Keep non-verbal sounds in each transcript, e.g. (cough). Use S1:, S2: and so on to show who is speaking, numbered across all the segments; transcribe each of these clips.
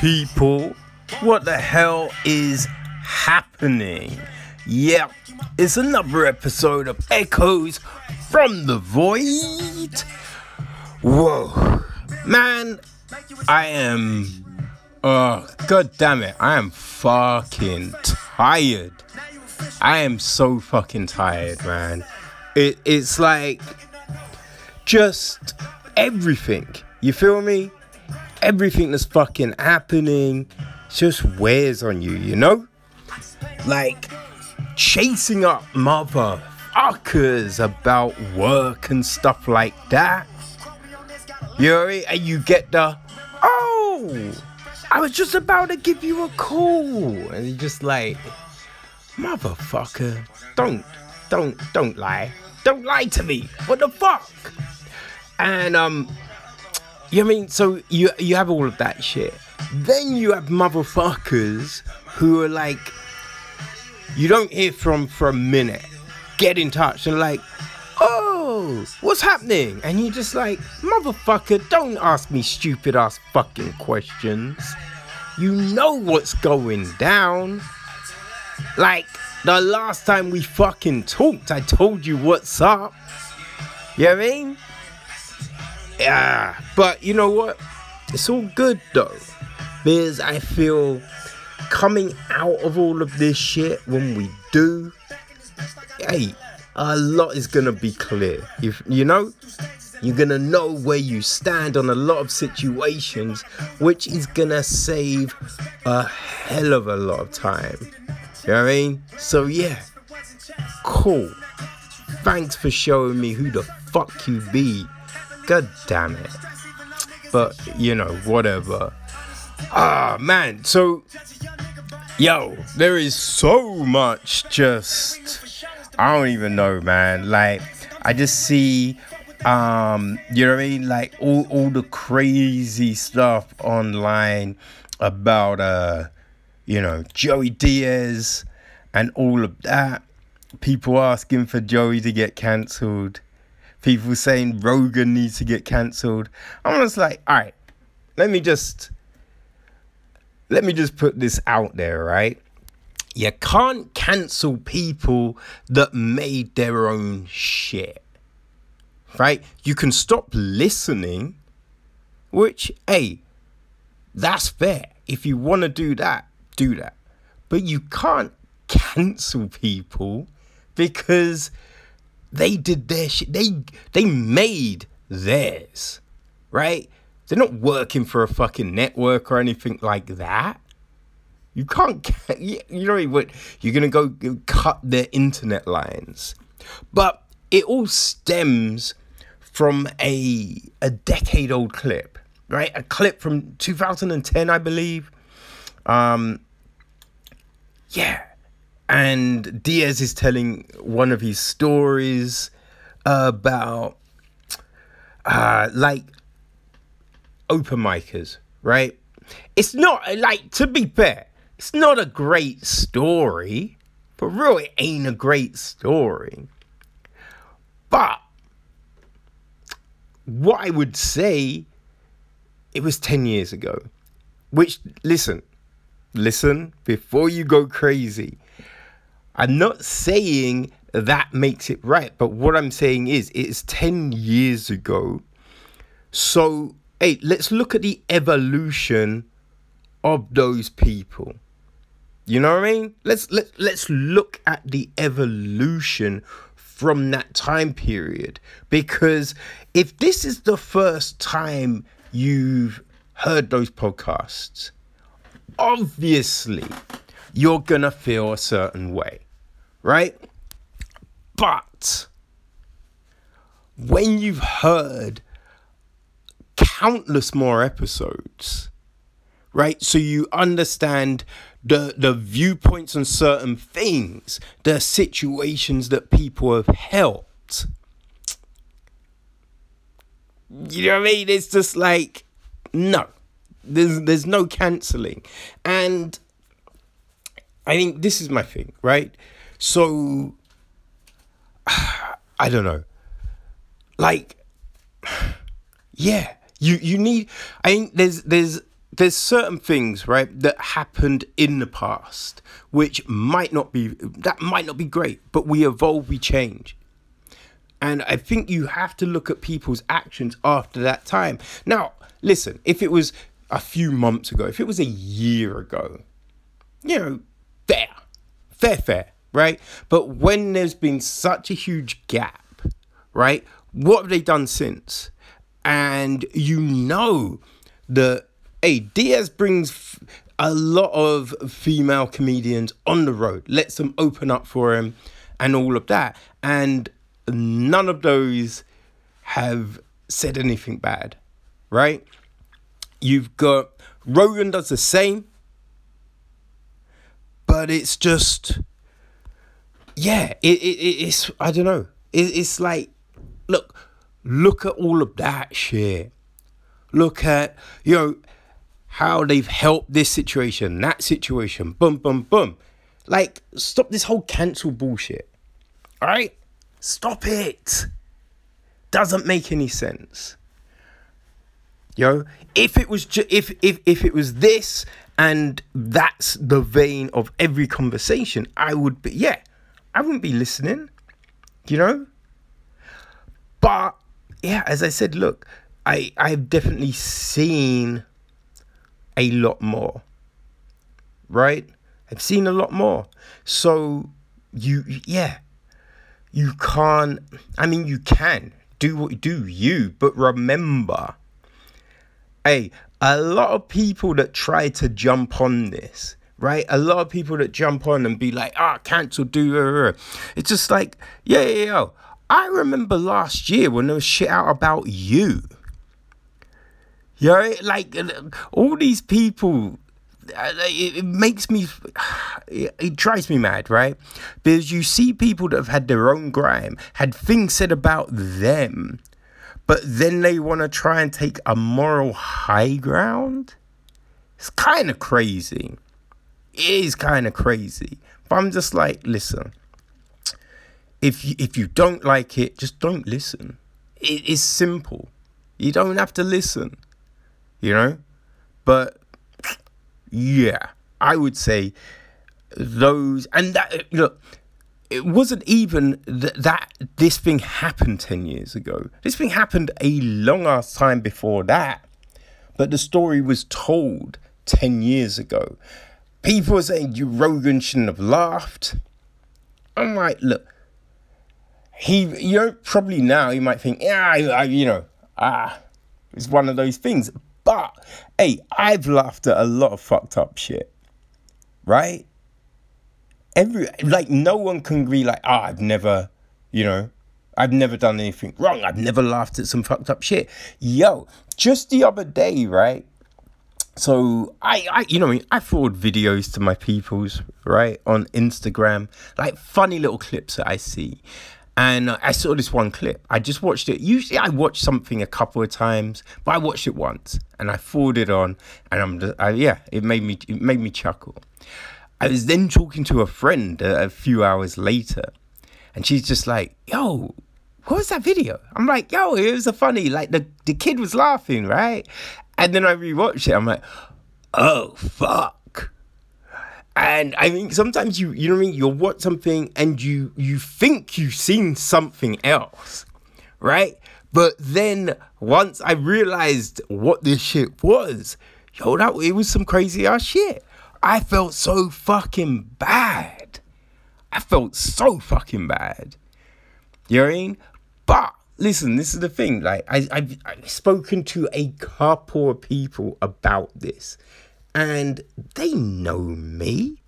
S1: people. What the hell is happening? Yep, it's another episode of Echoes from the Void. Whoa, man, I am. Oh, god damn it, I am fucking tired. I am so fucking tired, man. It, it's like just everything. You feel me? Everything that's fucking happening just wears on you, you know? Like chasing up motherfuckers about work and stuff like that. You know, and you get the oh, I was just about to give you a call, and you're just like, motherfucker, don't, don't, don't lie, don't lie to me. What the fuck? And um, you know I mean? So you you have all of that shit. Then you have motherfuckers who are like, you don't hear from for a minute, get in touch and like, oh, what's happening? And you're just like, motherfucker, don't ask me stupid ass fucking questions. You know what's going down. Like the last time we fucking talked, I told you what's up. You know what I mean? Yeah, but you know what? It's all good though. Because I feel coming out of all of this shit when we do, hey, a lot is gonna be clear. If you know, you're gonna know where you stand on a lot of situations, which is gonna save a hell of a lot of time. You know what I mean? So yeah, cool. Thanks for showing me who the fuck you be. God damn it. But you know, whatever. Ah man, so yo, there is so much just I don't even know, man. Like I just see um you know what I mean like all all the crazy stuff online about uh you know Joey Diaz and all of that people asking for Joey to get cancelled people saying Rogan needs to get cancelled I'm just like all right let me just let me just put this out there, right? You can't cancel people that made their own shit. Right? You can stop listening, which, hey, that's fair. If you want to do that, do that. But you can't cancel people because they did their shit. They they made theirs. Right? They're not working for a fucking network or anything like that. You can't, (laughs) you know what? You're gonna go cut their internet lines, but it all stems from a a decade old clip, right? A clip from 2010, I believe. Um, yeah, and Diaz is telling one of his stories about uh, like open micers, right? It's not like to be fair, it's not a great story. but really, it ain't a great story. But what I would say, it was 10 years ago. Which, listen, listen, before you go crazy, I'm not saying that makes it right, but what I'm saying is it's 10 years ago. So hey, let's look at the evolution of those people. You know what I mean? Let's let let's look at the evolution from that time period because if this is the first time you've heard those podcasts, obviously you're going to feel a certain way, right? But when you've heard countless more episodes, right? So you understand the the viewpoints on certain things, the situations that people have helped. You know what I mean? It's just like, no, there's there's no cancelling, and I think this is my thing, right? So (sighs) I don't know, like (sighs) yeah, you you need. I think there's there's there's certain things right that happened in the past which might not be that might not be great but we evolve we change. And i think you have to look at people's actions after that time. Now listen if it was a few months ago if it was a year ago you know fair fair fair right but when there's been such a huge gap right what have they done since and you know that hey, Diaz brings a lot of female comedians on the road, lets them open up for him and all of that. And none of those have said anything bad, right? You've got Rogan does the same, but it's just, yeah, it, it, it's, I don't know. It, it's like, look, look at all of that shit. Look at, you know, how they've helped this situation, that situation, boom, boom, boom. Like, stop this whole cancel bullshit. All right? Stop it. Doesn't make any sense. Yo, if it was ju- if if if it was this and that's the vein of every conversation, I would be yeah, I wouldn't be listening. You know? But yeah, as I said, look, I I've definitely seen a lot more. Right? I've seen a lot more. So you yeah. You can't I mean you can do what you do you, but remember hey, a lot of people that try to jump on this, right? A lot of people that jump on and be like, ah, cancel, do, uh, uh. it's just like, yeah, yeah, yeah. I remember last year when there was shit out about you. You know, like all these people, uh, it, makes me, (sighs) it drives me mad, right? Because you see people that have had their own grime, had things said about them, but then they want to try and take a moral high ground. It's kind of crazy. It is kind of crazy. But I'm just like, listen. If you, if you don't like it, just don't listen. It is simple. You don't have to listen you know? But yeah, I would say those and that look it wasn't even th- that this thing happened 10 years ago. This thing happened a long ass time before that. But the story was told 10 years ago. People saying you Rogan shouldn't have laughed. I'm like, look, he, you know, probably now you might think, yeah, I, I, you know, ah, it's one of those things. But hey, I've laughed at a lot of fucked up shit. Right? Every like no one can be like, ah, oh, I've never, you know, I've never done anything wrong. I've never laughed at some fucked up shit. Yo, just the other day, right? So I, I, you know, I forward videos to my peoples, right, on Instagram, like funny little clips that I see, and I saw this one clip. I just watched it. Usually, I watch something a couple of times, but I watched it once, and I forwarded on, and I'm just, I, yeah, it made me it made me chuckle. I was then talking to a friend a, a few hours later, and she's just like, "Yo, what was that video?" I'm like, "Yo, it was a funny. Like the the kid was laughing, right?" And then I rewatched it. I'm like, "Oh fuck." And I think sometimes you you know what I mean, you'll watch something and you you think you've seen something else, right? But then once I realized what this shit was, yo, that it was some crazy ass shit. I felt so fucking bad. I felt so fucking bad. You know what I mean? But listen, this is the thing. Like I, I've, I've spoken to a couple of people about this, and they know me.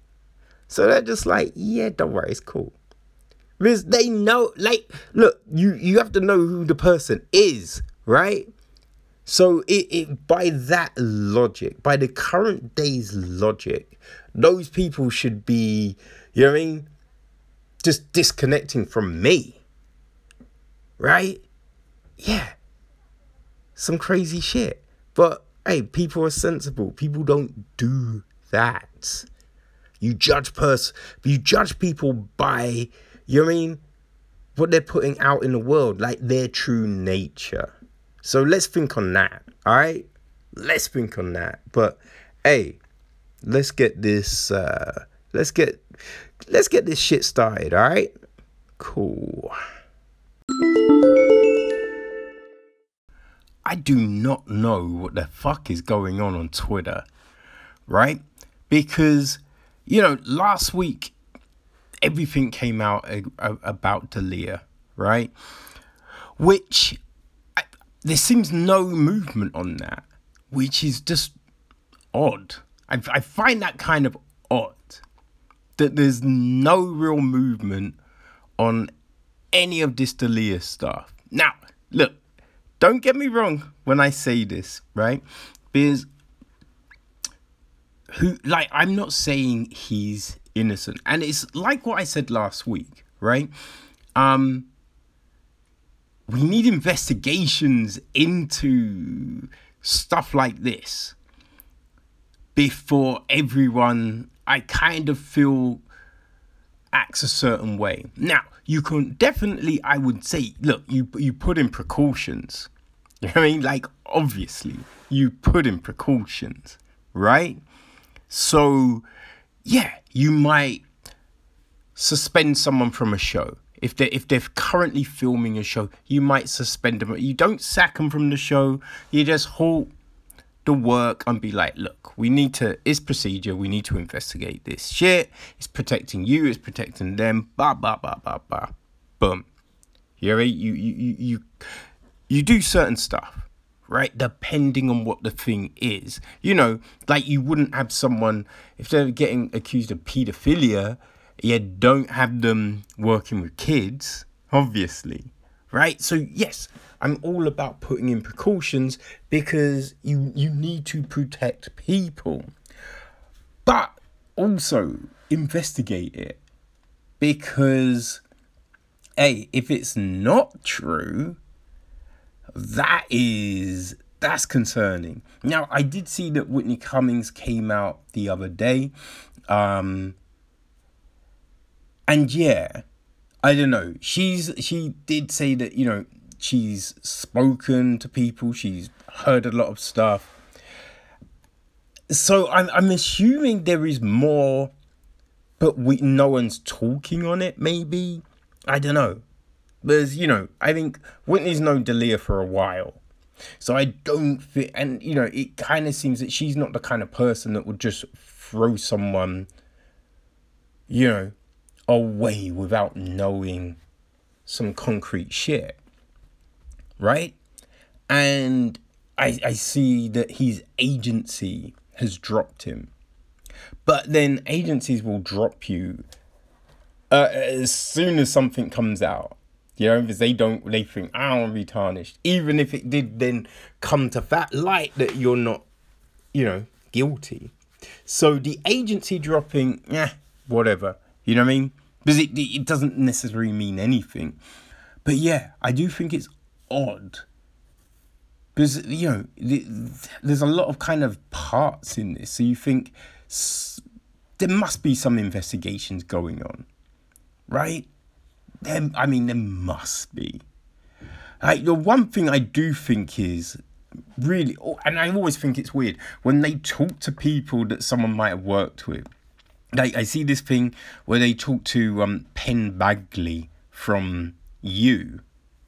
S1: So they're just like, yeah, don't worry, it's cool. Because they know, like, look, you you have to know who the person is, right? So it, it by that logic, by the current day's logic, those people should be, you know what I mean? Just disconnecting from me. Right? Yeah. Some crazy shit. But hey, people are sensible. People don't do that. You judge pers you judge people by you know what I mean what they're putting out in the world, like their true nature. So let's think on that. Alright? Let's think on that. But hey, let's get this uh let's get let's get this shit started, alright? Cool. I do not know what the fuck is going on on Twitter, right? Because, you know, last week everything came out about D'Elia, right? Which I, there seems no movement on that, which is just odd. I, I find that kind of odd that there's no real movement on any of this D'Elia stuff. Now, look, don't get me wrong when I say this, right? Because who like I'm not saying he's innocent. And it's like what I said last week, right? Um we need investigations into stuff like this before everyone I kind of feel acts a certain way. Now, you can definitely I would say, look, you you put in precautions (laughs) you know what I mean? Like, obviously, you put in precautions, right? So, yeah, you might suspend someone from a show. If they if they're currently filming a show, you might suspend them. You don't sack them from the show. You just halt the work and be like, look, we need to. It's procedure. We need to investigate this shit. It's protecting you. It's protecting them. Ba ba ba ba ba. Boom. You you you you you you do certain stuff, right? Depending on what the thing is. You know, like you wouldn't have someone, if they're getting accused of pedophilia, you don't have them working with kids, obviously, right? So, yes, I'm all about putting in precautions because you, you need to protect people. But also investigate it because, hey, if it's not true, that is that's concerning. Now, I did see that Whitney Cummings came out the other day. Um and yeah, I don't know. She's she did say that, you know, she's spoken to people, she's heard a lot of stuff. So I'm I'm assuming there is more but we no one's talking on it maybe. I don't know. There's, you know, I think Whitney's known D'Elia for a while. So I don't fit, and you know, it kind of seems that she's not the kind of person that would just throw someone, you know, away without knowing some concrete shit. Right? And I, I see that his agency has dropped him. But then agencies will drop you uh, as soon as something comes out. You know, because they don't, they think, I don't want to be tarnished. Even if it did then come to that light that you're not, you know, guilty. So the agency dropping, yeah, whatever. You know what I mean? Because it, it doesn't necessarily mean anything. But yeah, I do think it's odd. Because, you know, there's a lot of kind of parts in this. So you think there must be some investigations going on, right? There, I mean, there must be. Like the one thing I do think is really, and I always think it's weird when they talk to people that someone might have worked with. Like I see this thing where they talk to um, Penn Badgley from You,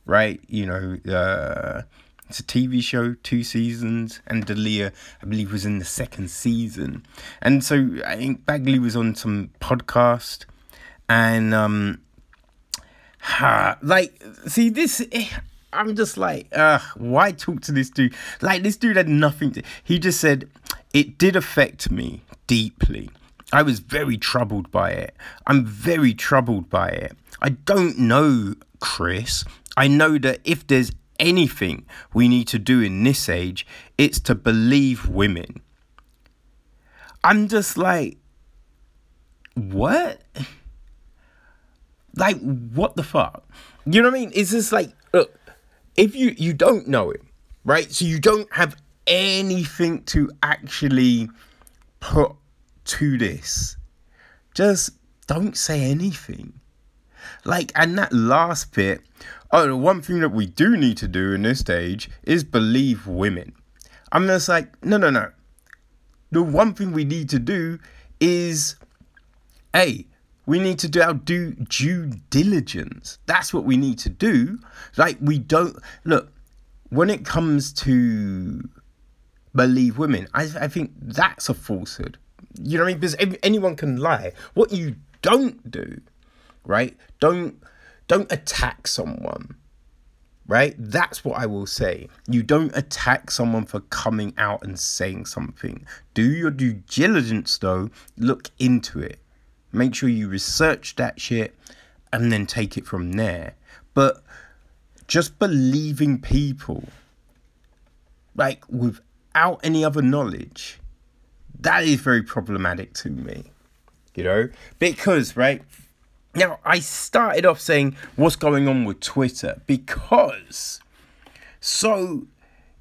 S1: right? You know, uh, it's a TV show, two seasons, and D'Elia, I believe, was in the second season. And so I think Badgley was on some podcast, and um, Ha, like, see, this, eh, I'm just like, uh, why talk to this dude? Like, this dude had nothing to, he just said, it did affect me deeply. I was very troubled by it. I'm very troubled by it. I don't know, Chris. I know that if there's anything we need to do in this age, it's to believe women. I'm just like, what? Like, what the fuck? You know what I mean? It's just like, look, if you you don't know him, right? So you don't have anything to actually put to this, just don't say anything. Like, and that last bit, oh, the one thing that we do need to do in this stage is believe women. I'm just like, no, no, no. The one thing we need to do is, A, we need to do our due, due diligence. That's what we need to do. Like, we don't, look, when it comes to believe women, I, I think that's a falsehood. You know what I mean? Because anyone can lie. What you don't do, right? Don't don't attack someone. Right? That's what I will say. You don't attack someone for coming out and saying something. Do your due diligence though. Look into it. Make sure you research that shit and then take it from there. But just believing people like without any other knowledge that is very problematic to me you know because right now i started off saying what's going on with twitter? Because so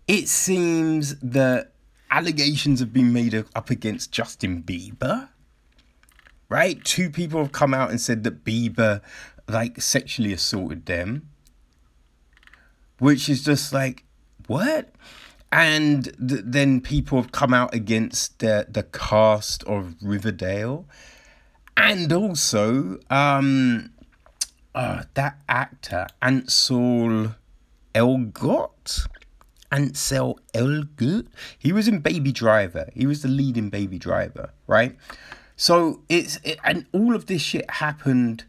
S1: it seems that allegations have been made up against justin bieber right? Two people have come out and said that bieber like sexually assaulted them which is just like what? And th- then people have come out against the the cast of Riverdale, and also um, uh, that actor Ansel Elgort. Ansel Elgort. He was in Baby Driver. He was the lead in Baby Driver, right? So it's it, and all of this shit happened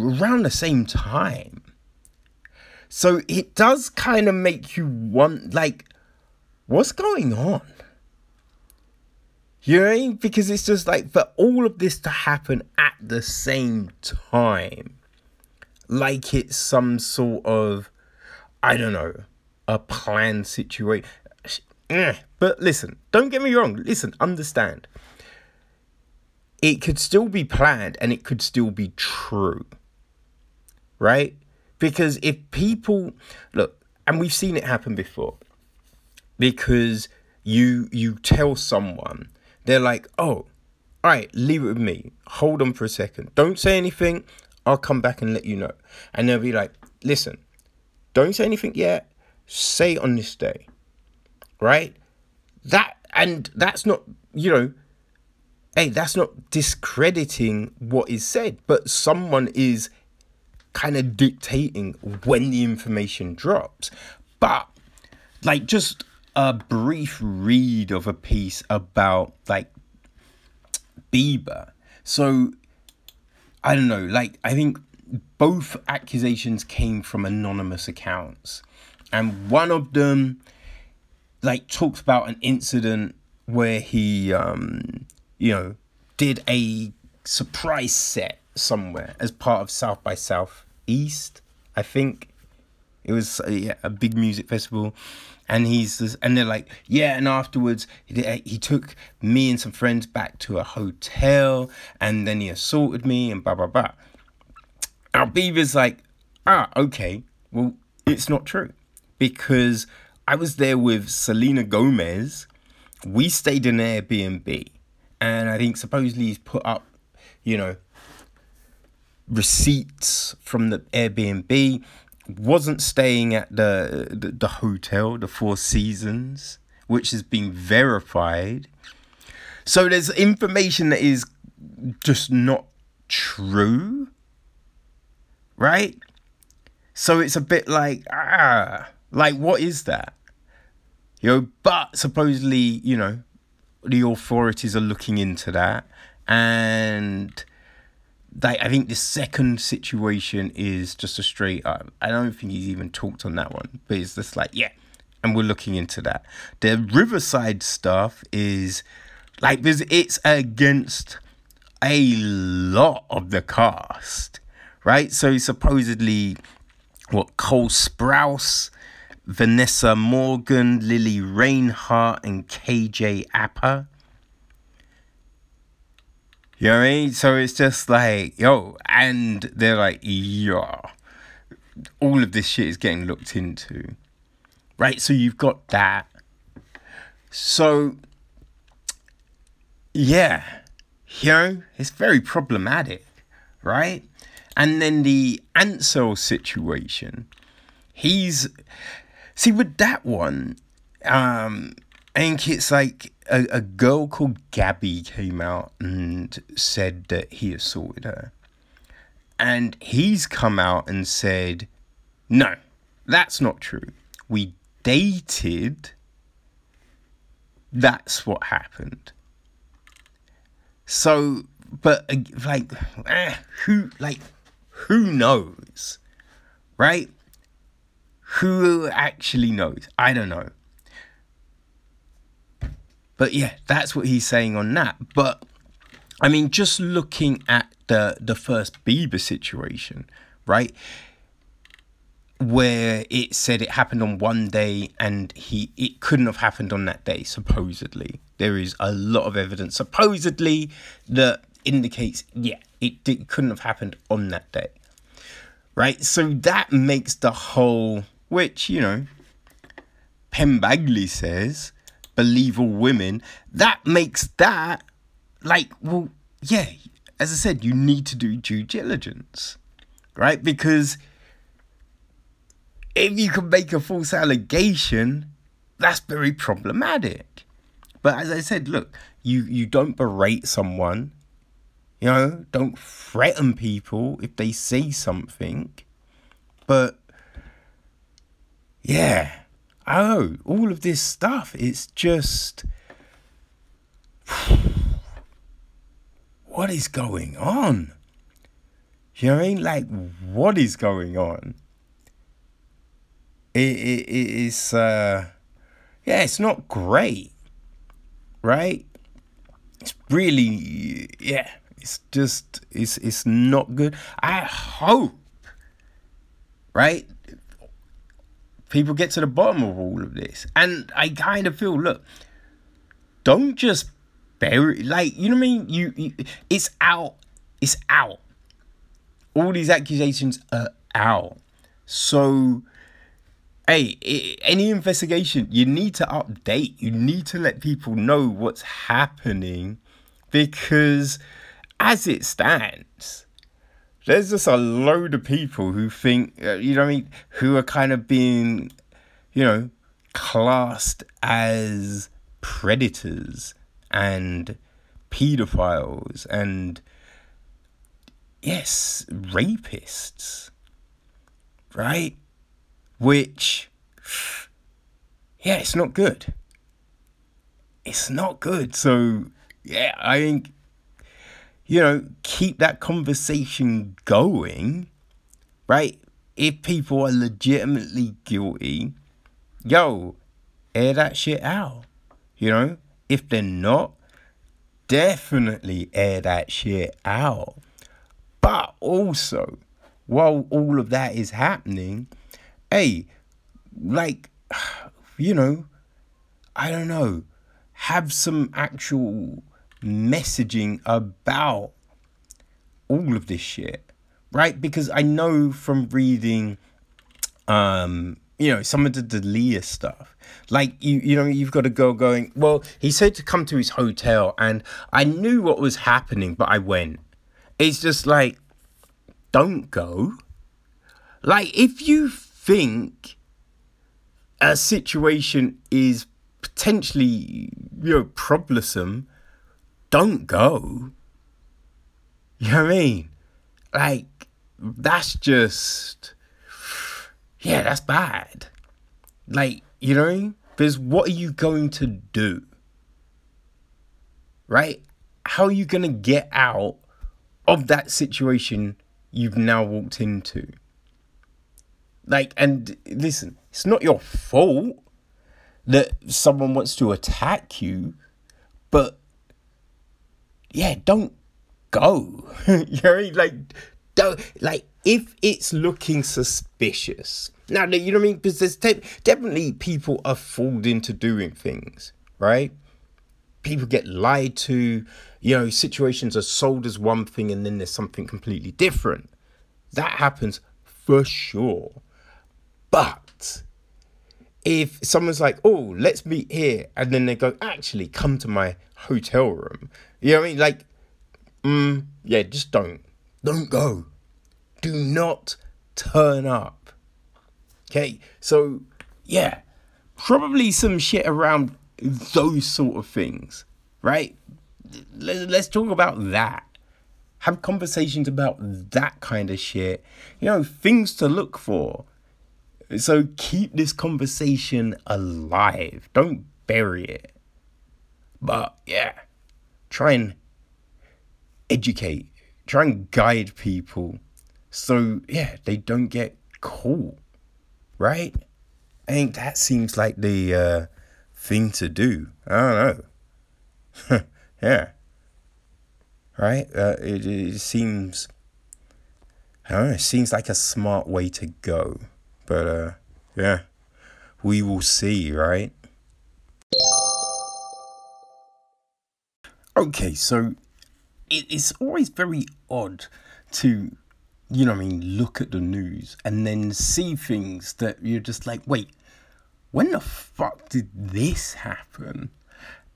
S1: around the same time. So it does kind of make you want, like, what's going on? You know what I mean? Because it's just like for all of this to happen at the same time, like it's some sort of, I don't know, a planned situation. But listen, don't get me wrong. Listen, understand. It could still be planned and it could still be true. Right? Because if people look, and we've seen it happen before, because you you tell someone, they're like, oh, all right, leave it with me. Hold on for a second. Don't say anything. I'll come back and let you know. And they'll be like, listen, don't say anything yet. Say on this day. Right? That and that's not, you know, hey, that's not discrediting what is said, but someone is kind of dictating when the information drops. But like just a brief read of a piece about like Bieber. So I don't know, like I think both accusations came from anonymous accounts. And one of them like talks about an incident where he um you know did a surprise set somewhere as part of South by South East, I think. It was uh, yeah, a big music festival, and he's and they're like, yeah. And afterwards, he, he took me and some friends back to a hotel, and then he assaulted me and blah blah blah. Now Bieber's like, ah, okay, well, it's not true because I was there with Selena Gomez. We stayed in Airbnb, and I think supposedly he's put up, you know, receipts from the Airbnb, wasn't staying at the, the, the hotel, the Four Seasons, which has been verified. So there's information that is just not true, right? So it's a bit like ah, like what is that? You know, but supposedly, you know, the authorities are looking into that and like I think the second situation is just a straight up. I don't think he's even talked on that one, but it's just like yeah, and we're looking into that. The Riverside stuff is like it's against a lot of the cast, right? So supposedly, what Cole Sprouse, Vanessa Morgan, Lili Reinhart, and KJ Apa you know what I mean? So it's just like, yo, and they're like, yeah, all of this shit is getting looked into. Right? So you've got that. So, yeah, you know, it's very problematic, right? And then the Ansel situation, he's see with that one, um, I think it's like a, a girl called Gabby came out and said that he assaulted her. And he's come out and said, no, that's not true. We dated. That's what happened. So, but uh, like, eh, who, like, who knows? Right? Who actually knows? I don't know. But yeah, that's what he's saying on that. But I mean, just looking at the the first Bieber situation, right? Where it said it happened on one day and he it couldn't have happened on that day, supposedly. There is a lot of evidence supposedly that indicates, yeah, it, it couldn't have happened on that day. Right? So that makes the whole which, you know, Penn Badgley says believe all women, that makes that like, well, yeah, as I said, you need to do due diligence, right? Because if you can make a false allegation, that's very problematic. But as I said, look, you you don't berate someone, you know, don't threaten people if they say something. But yeah, oh, all of this stuff, it's just. (sighs) What is going on? You know what I mean? Like, what is going on? It, it, it is, uh, yeah, it's not great, right? It's really, yeah, it's just, it's, it's not good. I hope, right? People get to the bottom of all of this. And I kind of feel, look, don't just bury, like, you know what I mean? You, you, it's out. It's out. All these accusations are out. So, hey, any investigation, you need to update. You need to let people know what's happening because as it stands, there's just a load of people who think, uh, you know I mean, who are kind of being, you know, classed as predators and pedophiles and, yes, rapists, right? Which, yeah, it's not good. It's not good. So, yeah, I think you know, keep that conversation going, right? If people are legitimately guilty, yo, air that shit out. You know, if they're not, definitely air that shit out. But also, while all of that is happening, hey, like, (sighs) you know, I don't know, have some actual messaging about all of this shit, right? Because I know from reading, um, you know, some of the D'Elia stuff. Like you, you know, you've got a girl going. Well, he said to come to his hotel, and I knew what was happening, but I went. It's just like, don't go. Like if you think a situation is potentially you know troublesome don't go. You know what I mean? Like, that's just, yeah, that's bad. Like, you know, because what are you going to do? Right? How are you going to get out of that situation you've now walked into? Like, and listen, it's not your fault that someone wants to attack you, but yeah, don't go. (laughs) you know, like don't like if it's looking suspicious. Now, you know what I mean? Because there's te- definitely people are fooled into doing things, right? People get lied to. You know, situations are sold as one thing and then there's something completely different. That happens for sure. But if someone's like, oh, let's meet here, and then they go, actually, come to my hotel room. You know what I mean? Like, mm, yeah, just don't. Don't go. Do not turn up. Okay, so yeah, probably some shit around those sort of things, right? Let's talk about that. Have conversations about that kind of shit. You know, things to look for. So keep this conversation alive. Don't bury it. But yeah, try and educate, try and guide people so yeah, they don't get caught. Right? I think that seems like the uh, thing to do. I don't know. (laughs) yeah. Right? Uh, it, it seems. I don't know. It seems like a smart way to go. But uh, yeah, we will see, right? Okay, so it's always very odd to, you know, I mean, look at the news and then see things that you're just like, wait, when the fuck did this happen?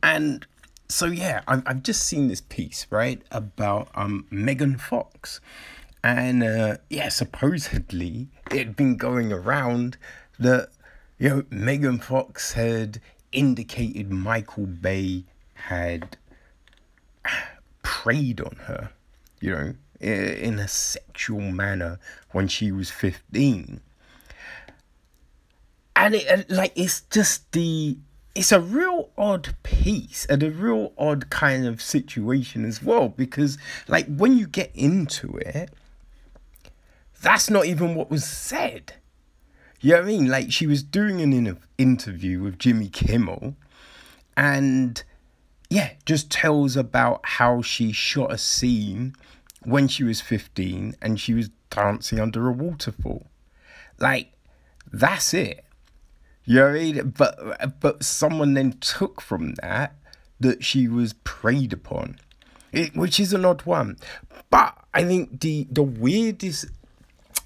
S1: And so yeah, I've, I've just seen this piece right about um Megan Fox, and uh, yeah, supposedly it had been going around that you know Megan Fox had indicated Michael Bay had preyed on her, you know, in a sexual manner when she was fifteen. And it like it's just the it's a real odd piece and a real odd kind of situation as well because like when you get into it that's not even what was said. You know what I mean? Like she was doing an in- interview with Jimmy Kimmel and yeah, just tells about how she shot a scene when she was 15 and she was dancing under a waterfall. Like, that's it. You know what I mean? But but someone then took from that that she was preyed upon. It, which is an odd one. But I think the the weirdest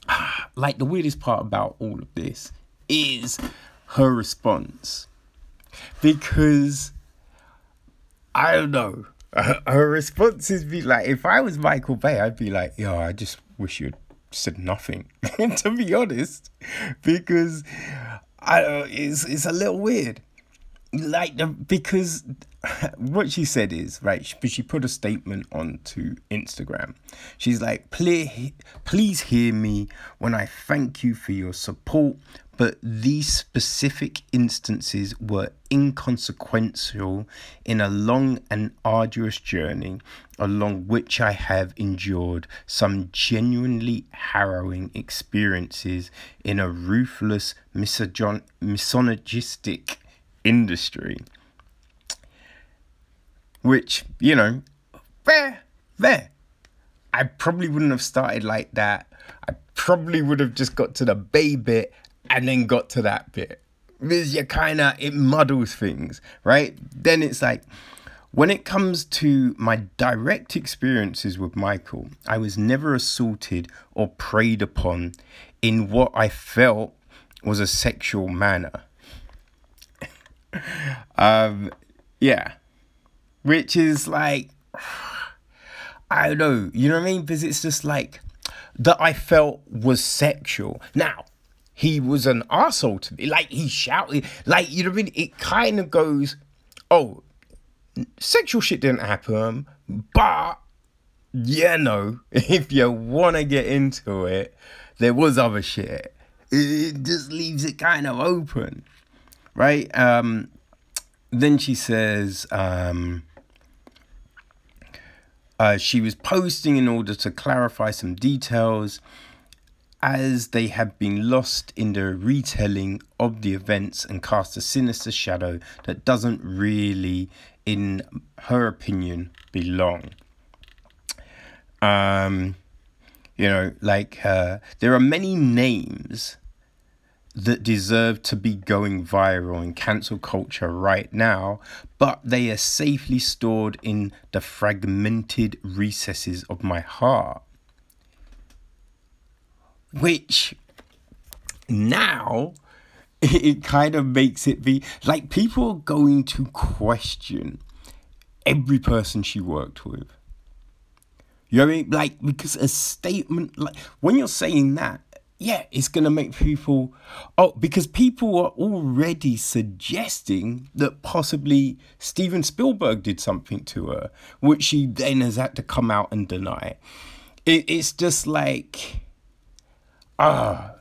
S1: (sighs) like the weirdest part about all of this is her response because I don't know. (laughs) Her, response is be like, if I was Michael Bay, I'd be like, yo, I just wish you'd said nothing. (laughs) to be honest, because I uh, it's it's a little weird. Like the because (laughs) what she said is right, but she put a statement onto Instagram. She's like, please, please hear me when I thank you for your support, but these specific instances were inconsequential in a long and arduous journey along which I have endured some genuinely harrowing experiences in a ruthless, misogyn- misogynistic industry which, you know, fair, fair. I probably wouldn't have started like that. I probably would have just got to the bay bit and then got to that bit. Because you kind of, it muddles things, right? Then it's like, when it comes to my direct experiences with Michael, I was never assaulted or preyed upon in what I felt was a sexual manner. (laughs) um, yeah which is like I don't know, you know what I mean? Because it's just like that I felt was sexual. Now, he was an asshole to me. Like he shouted, like you know what I mean? It kind of goes, oh, sexual shit didn't happen, but yeah, no, (laughs) if you wanna get into it, there was other shit. It just leaves it kind of open, right? Um, then she says, um, uh, she was posting in order to clarify some details as they have been lost in the retelling of the events and cast a sinister shadow that doesn't really, in her opinion, belong. Um, you know, like uh, there are many names that deserve to be going viral in cancel culture right now, but they are safely stored in the fragmented recesses of my heart. Which now (laughs) it, kind of makes it be like people are going to question every person she worked with. You know what I mean? Like, because a statement, like, when you're saying that, yeah, it's to make people, oh, because people are already suggesting that possibly Steven Spielberg did something to her, which she then has had to come out and deny. It, it's just like, ah,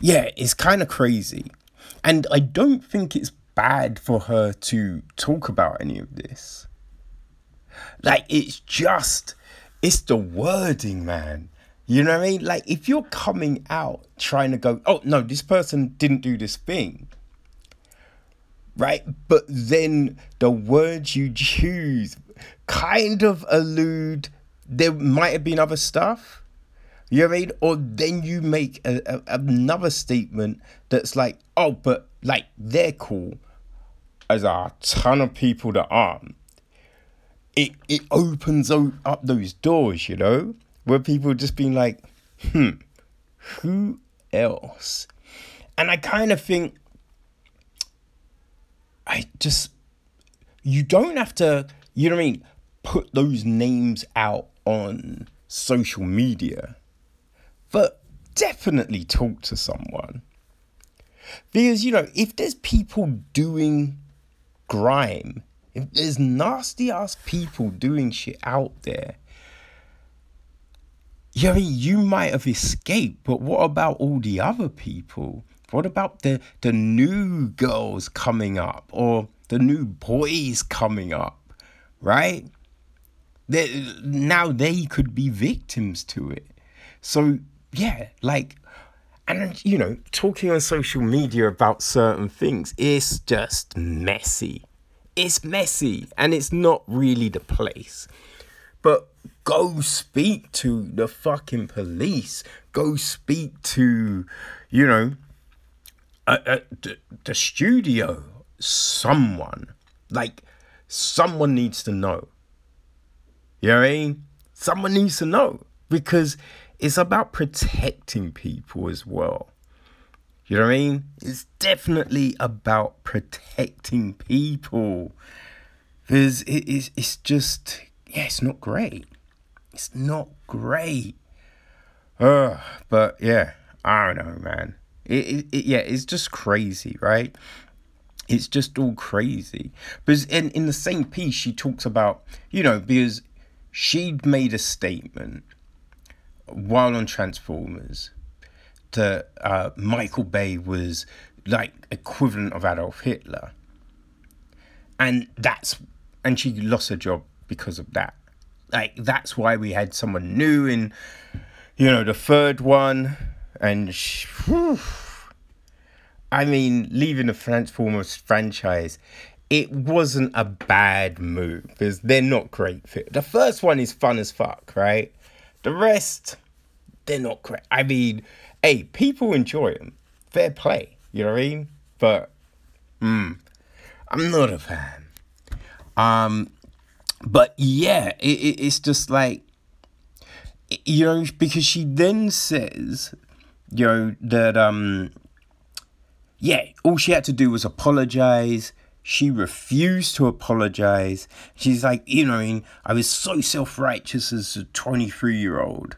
S1: yeah, it's kind of crazy. And I don't think it's bad for her to talk about any of this. Like, it's just, it's the wording, man. You know what I mean? Like, if you're coming out trying to go, oh, no, this person didn't do this thing, right? But then the words you (laughs) choose kind of allude, there might have been other stuff. You mean? Or then you make a, a, another statement that's like, oh, but like they're cool. As a ton of people that aren't. It it opens up those doors, you know? where people just being like, hmm, who else? And I kind of think, I just, you don't have to, you know what I mean, put those names out on social media, but definitely talk to someone. Because, you know, if there's people doing grime, if there's nasty ass people doing shit out there, yeah, you might have escaped, but what about all the other people? What about the the new girls coming up or the new boys coming up, right? They, now they could be victims to it. So yeah, like, and you know, talking on social media about certain things is just messy. It's messy, and it's not really the place. But go speak to the fucking police. Go speak to, you know, the, the studio. Someone. Like, someone needs to know. You know what I mean? Someone needs to know because it's about protecting people as well. You know what I mean? It's definitely about protecting people. Because it is it's just yeah, it's not great. It's not great. Uh, but yeah, I don't know, man. It, it, it, yeah, it's just crazy, right? It's just all crazy. Because in, in the same piece, she talks about, you know, because she'd made a statement while on Transformers that uh, Michael Bay was like equivalent of Adolf Hitler. And that's, and she lost her job because of that. Like that's why we had someone new in, you know, the third one, and whew, I mean, leaving the Transformers franchise, it wasn't a bad move because they're not great. The first one is fun as fuck, right? The rest, they're not great. I mean, hey, people enjoy them. Fair play, you know what I mean? But, hmm, I'm not a fan. Um, but yeah, it, it, it's just like, you know, because she then says, you know, that, um, yeah, all she had to do was apologize. She refused to apologize. She's like, you know, I mean, I was so self righteous as a 23 year old.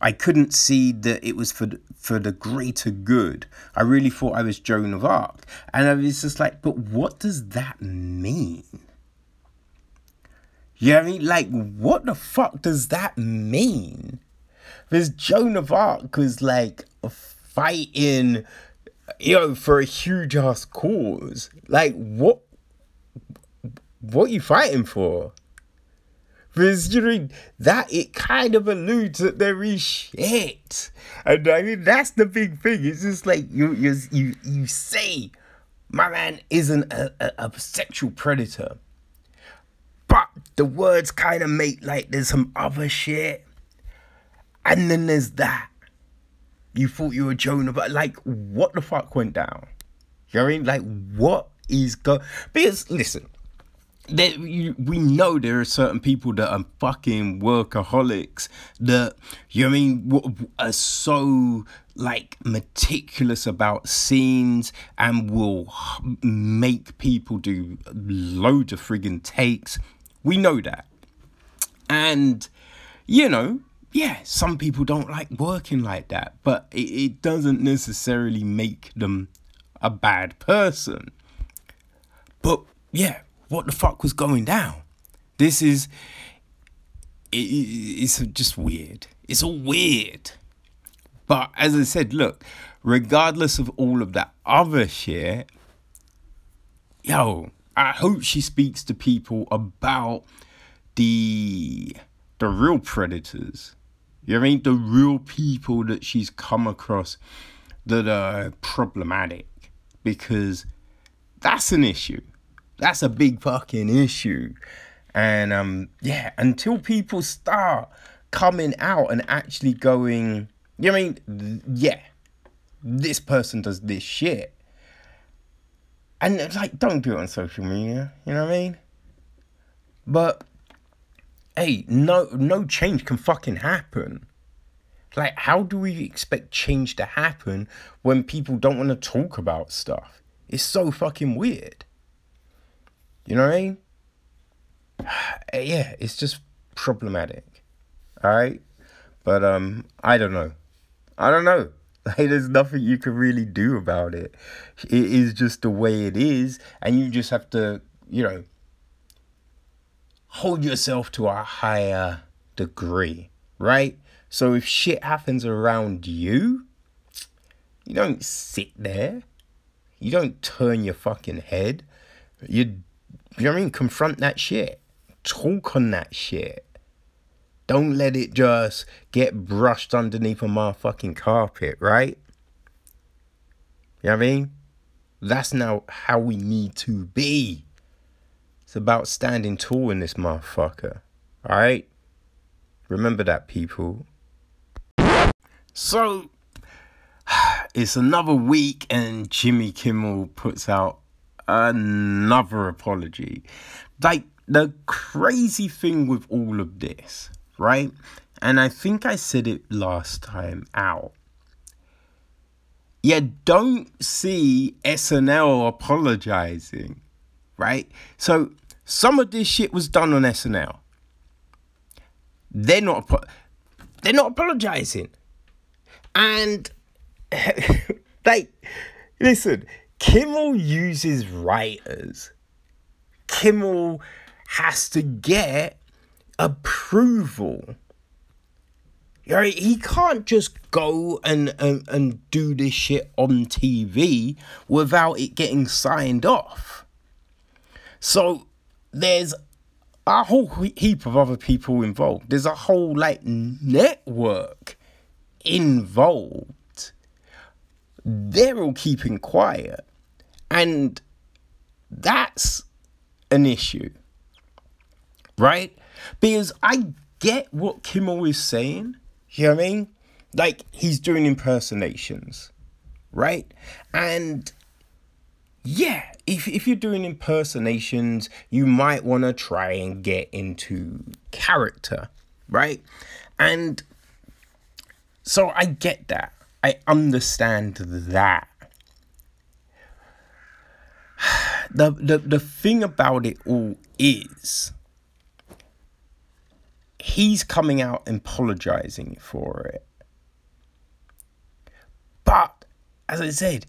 S1: I couldn't see that it was for for the greater good. I really thought I was Joan of Arc. And I was just like, but what does that mean? You know what I mean? Like, what the fuck does that mean? Because Joan of Arc was like fighting, you know, for a huge ass cause. Like, what? What are you fighting for? Because you know that it kind of alludes that there is shit, and I mean that's the big thing. It's just like you you you you say, my man isn't a, a, a sexual predator but the words kind of make like there's some other shit. And then there's that. You thought you were Jonah, but like, what the fuck went down? You know what I mean? Like, what is go? Because listen, there, you, we know there are certain people that are fucking workaholics that you know I mean are so like meticulous about scenes and will make people do loads of friggin' takes. We know that, and you know, yeah, some people don't like working like that, but it, it doesn't necessarily make them a bad person. But yeah, what the fuck was going down? This is it, it, it's just weird. It's all weird. But as I said, look, regardless of all of that other shit, yo, I hope she speaks to people about the the real predators. You know I mean? The real people that she's come across that are problematic. Because that's an issue. That's a big fucking issue. And um yeah, until people start coming out and actually going, you know what I mean? Yeah, this person does this shit. And like, don't do it on social media, you know what I mean? But hey, no no change can fucking happen. Like, how do we expect change to happen when people don't want to talk about stuff? It's so fucking weird. You know what I mean? (sighs) Yeah, it's just problematic. Alright? But um I don't know. I don't know. (laughs) Like there's nothing you can really do about it. It is just the way it is, and you just have to, you know, hold yourself to a higher degree, right? So if shit happens around you, you don't sit there. You don't turn your fucking head. You, you know what I mean? Confront that shit. Talk on that shit. Don't let it just get brushed underneath a motherfucking carpet, right? You know what I mean? That's now how we need to be. About standing tall in this motherfucker. Alright? Remember that, people. So, (sighs) it's another week, and Jimmy Kimmel puts out another apology. Like, the crazy thing with all of this, right? And I think I said it last time out. You don't see SNL apologizing, right? So, some of this shit was done on SNL. They're not, they're not apologizing. And (laughs) like, listen, Kimmel uses writers. Kimmel has to get approval. He can't just go and, and, and do this shit on TV without it getting signed off. So there's a whole heap of other people involved. There's a whole like network involved. They're all keeping quiet. And that's an issue. Right? Because I get what Kimmel is saying. You know what I mean? Like he's doing impersonations. Right? And yeah, if, if you're doing impersonations, you might want to try and get into character, right? And so I get that. I understand that. (sighs) The, the the thing about it all is he's coming out apologizing for it. But as I said,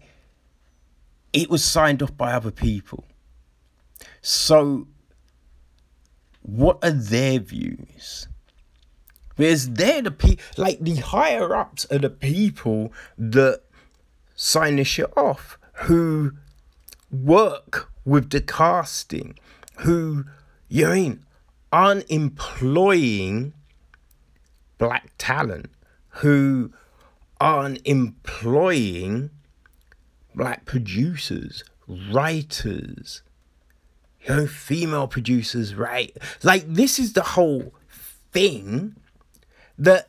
S1: it was signed off by other people. So what are their views? Because they're the people, like the higher ups are the people that sign this shit off, who work with the casting, who, you know, I mean, aren't employing black talent, who aren't employing black producers, writers, you know, female producers, right? Like, this is the whole thing that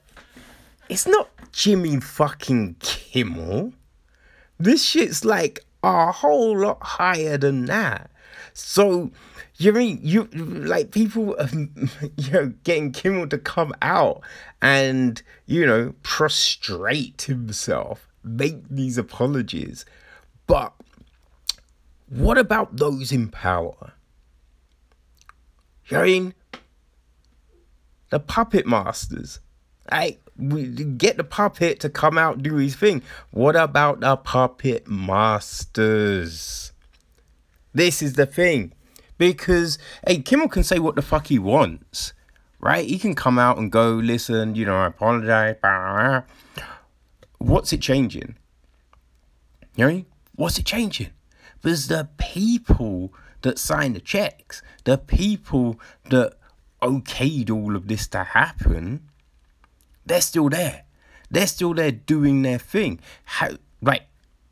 S1: it's not Jimmy fucking Kimmel. This shit's like a whole lot higher than that. So, you mean you like people, (laughs) you know, getting Kimmel to come out and you know prostrate himself, make these apologies, but what about those in power? You know I mean? The puppet masters. Hey, we get the puppet to come out do his thing. What about the puppet masters? This is the thing. Because hey, Kimmel can say what the fuck he wants. Right? He can come out and go, listen, you know, I apologize. What's it changing? You know? What's it changing? There's the people that signed the checks, the people that okayed all of this to happen, they're still there. They're still there doing their thing. How, like,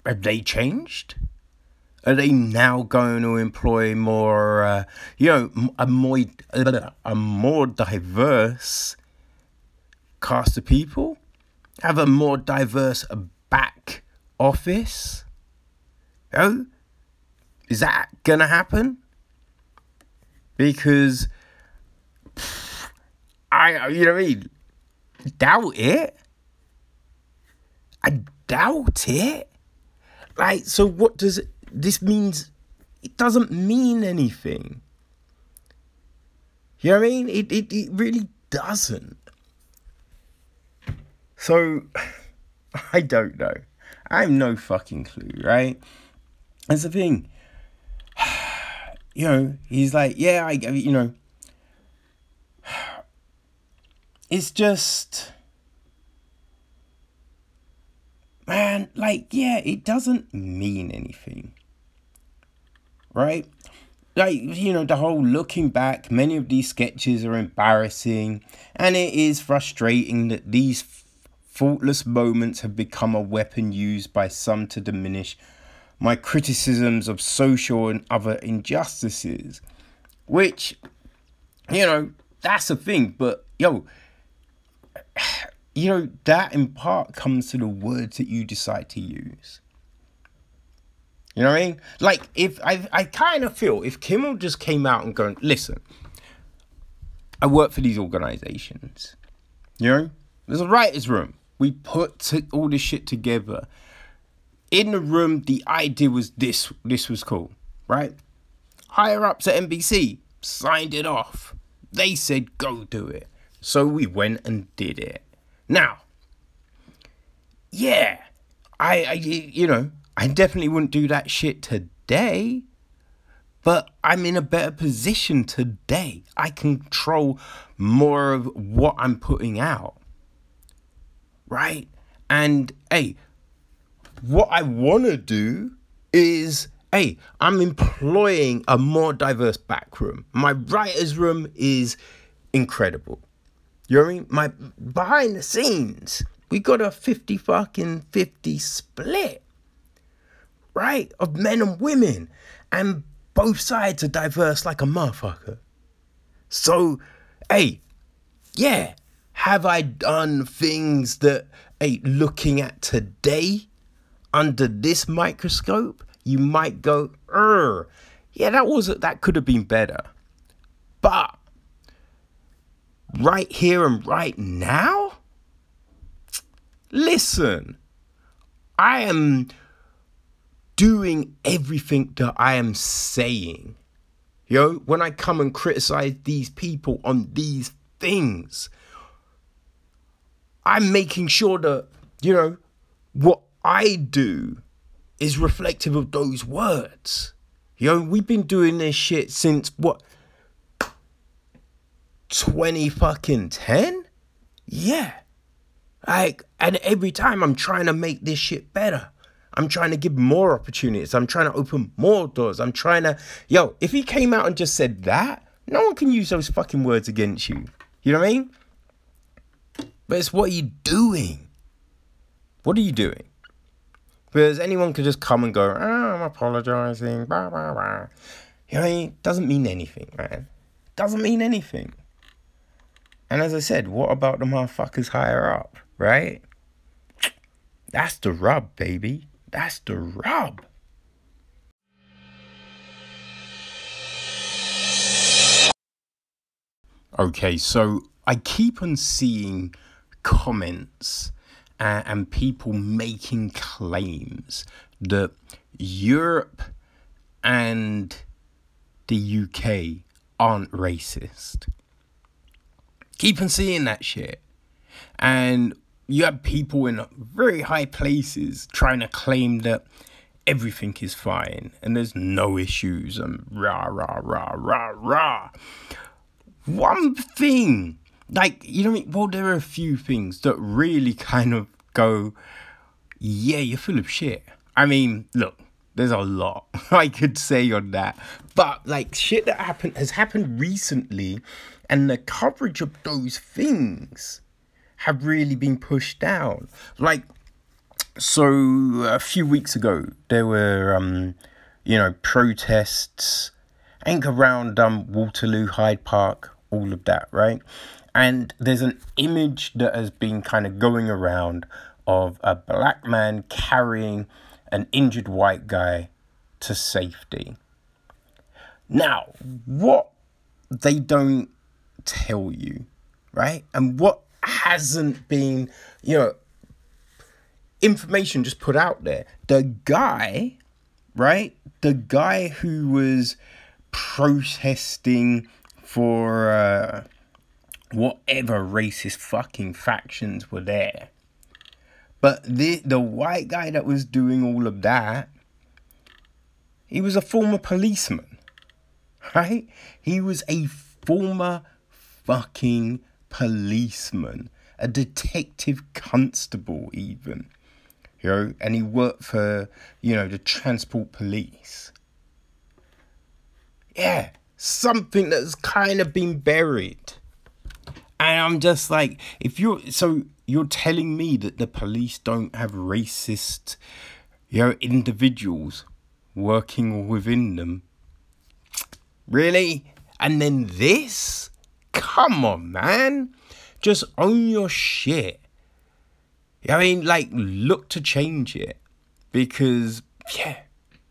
S1: have they changed? Are they now going to employ more, uh, you know, a more, a more diverse cast of people? Have a more diverse back office? Oh, is that gonna happen? Because I, you know what I mean? Doubt it. I doubt it. Like, so what does it, this means? It doesn't mean anything. You know what I mean? It, it, it really doesn't. So, (sighs) I don't know. I have no fucking clue, right? That's the thing. (sighs) You know, he's like, yeah, I, you know, (sighs) it's just man like yeah it doesn't mean anything right like you know the whole looking back many of these sketches are embarrassing and it is frustrating that these faultless moments have become a weapon used by some to diminish my criticisms of social and other injustices which you know that's a thing but yo (sighs) you know, that in part comes to the words that you decide to use. You know what I mean? Like, if I, I kind of feel if Kimmel just came out and going, listen, I work for these organizations. You know, there's a writer's room. We put all this shit together. In the room, the idea was this. This was cool, right? Higher ups at NBC signed it off. They said, go do it. So we went and did it. Now, yeah, I, I, you know, I definitely wouldn't do that shit today, but I'm in a better position today. I control more of what I'm putting out, right? And hey, what I want to do is hey, I'm employing a more diverse back room. My writer's room is incredible. You know what I mean? My behind the scenes, we got a 50 fucking 50 split, right? Of men and women. And both sides are diverse like a motherfucker. So, hey, yeah, have I done things that, hey, looking at today under this microscope, you might go, er, yeah, that was that could have been better. But right here and right now? Listen, I am doing everything that I am saying. Yo, when I come and criticize these people on these things, I'm making sure that, you know, what I do is reflective of those words. Yo, we've been doing this shit since what 20 fucking 10? Yeah. Like, and every time I'm trying to make this shit better. I'm trying to give more opportunities. I'm trying to open more doors. I'm trying to, yo, if he came out and just said that, no one can use those fucking words against you. You know what I mean? But it's what are you doing? What are you doing? Whereas anyone could just come and go, oh, I'm apologizing, blah, blah, blah. You know, it doesn't mean anything, man. Doesn't mean anything. And as I said, what about the motherfuckers higher up, right? That's the rub, baby. That's the rub. Okay, so I keep on seeing comments uh, and people making claims that Europe and the UK aren't racist. Keep on seeing that shit. And you have people in very high places trying to claim that everything is fine and there's no issues and rah rah rah rah rah. One thing, like you know, well, there are a few things that really (laughs) kind of go, yeah, you're full of shit. I mean, look, there's a lot (laughs) I could say on that. But like shit that happened has happened recently and the coverage of those things have really been pushed down. Like so a few weeks ago there were um you know protests I think around um Waterloo, Hyde Park, all of that, right? And there's an image that has been kind of going around of a black man carrying an injured white guy to safety. Now, what they don't tell you, right? And what hasn't been, you know, information just put out there. The guy, right? The guy who was protesting for uh, whatever racist fucking factions were there but the the white guy that was doing all of that, he was a former policeman. (laughs) Right? He was a former fucking policeman, a detective constable even. You know, and he worked for, you know, the transport police. Yeah, something that's kind of been buried. And I'm just like, if you're so you're telling me that the police don't have racist, you know, individuals working within them. Really? And then this? Come on, man. Just own your shit. I mean, like, look to change it. Because, yeah,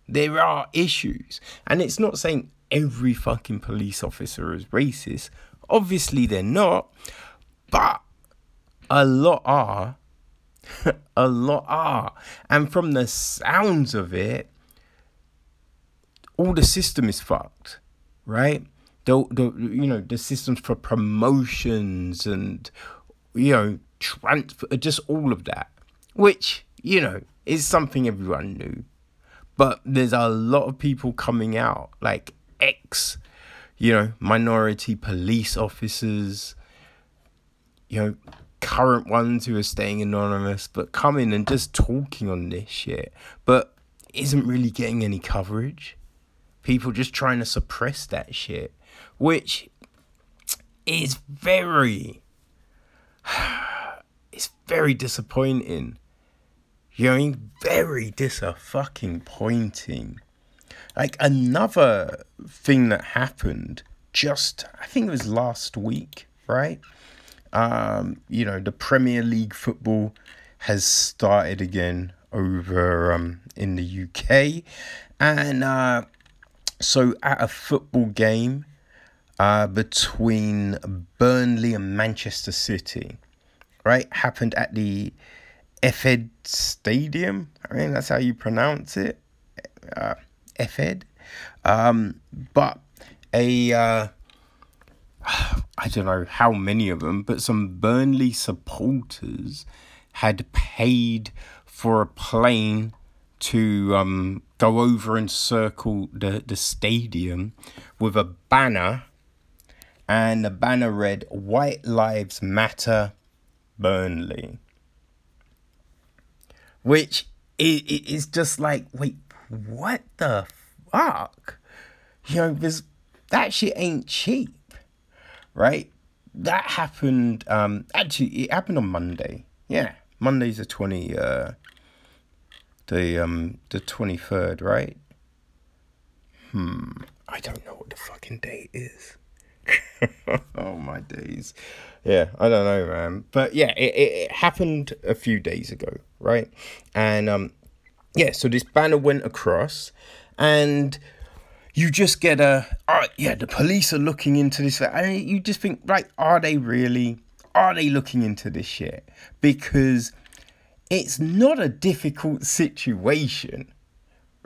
S1: there are issues. And it's not saying every fucking police officer is racist. Obviously, they're not. But a lot are. (laughs) a lot are. And from the sounds of it, all the system is fucked, right? The, the you know the systems for promotions and you know transfer just all of that which you know is something everyone knew but there's a lot of people coming out like ex you know minority police officers you know current ones who are staying anonymous, but coming and just talking on this shit, but isn't really getting any coverage. People just trying to suppress that shit, which is very, (sighs) it's very disappointing. You know, I mean, very disappointing. Like another thing that happened just, I think it was last week, right? Um, you know, the Premier League football has started again over um, in the UK. And uh, so at a football game uh, between Burnley and Manchester City, right, happened at the Etihad Stadium. I mean, that's how you pronounce it. Uh, Etihad. Um, but a uh, (sighs) I don't know how many of them, but some Burnley supporters had paid for a plane to um, go over and circle the, the stadium with a banner, and the banner read White Lives Matter Burnley. Which is just like, wait, what the fuck? You know, because that shit ain't cheap right? That happened. Um, actually, it happened on Monday. Yeah, Monday's the twenty. Uh, the um the twenty third, right? Hmm. I don't know what the fucking date is. (laughs) oh my days. Yeah, I don't know, man. But yeah, it, it, it happened a few days ago, right? And um, yeah, so this banner went across, and you just get a, oh, yeah, the police are looking into this. And you just think, right, are they really? Are they looking into this shit? Because it's not a difficult situation,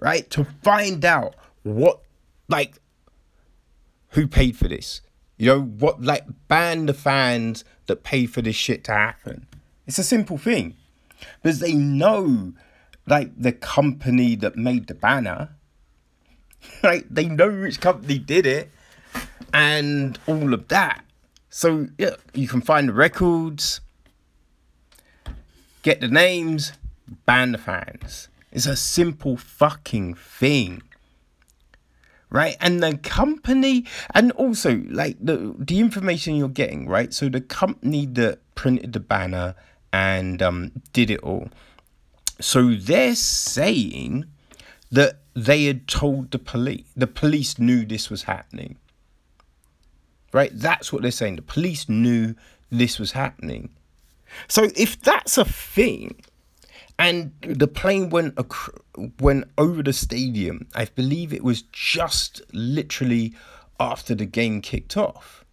S1: right? To find out what, like, who paid for this. You know, what, like, ban the fans that paid for this shit to happen. It's a simple thing. Because they know, like, the company that made the banner, (laughs) right? They know which company did it and all of that. So, yeah, you can find the records, get the names, ban the fans. It's a simple fucking thing right and the company and also like the the information you're getting right so the company that printed the banner and um, did it all so they're saying that they had told the police the police knew this was happening right that's what they're saying the police knew this was happening so if that's a thing and the plane went ac- went over the stadium. I believe it was just literally after the game kicked off.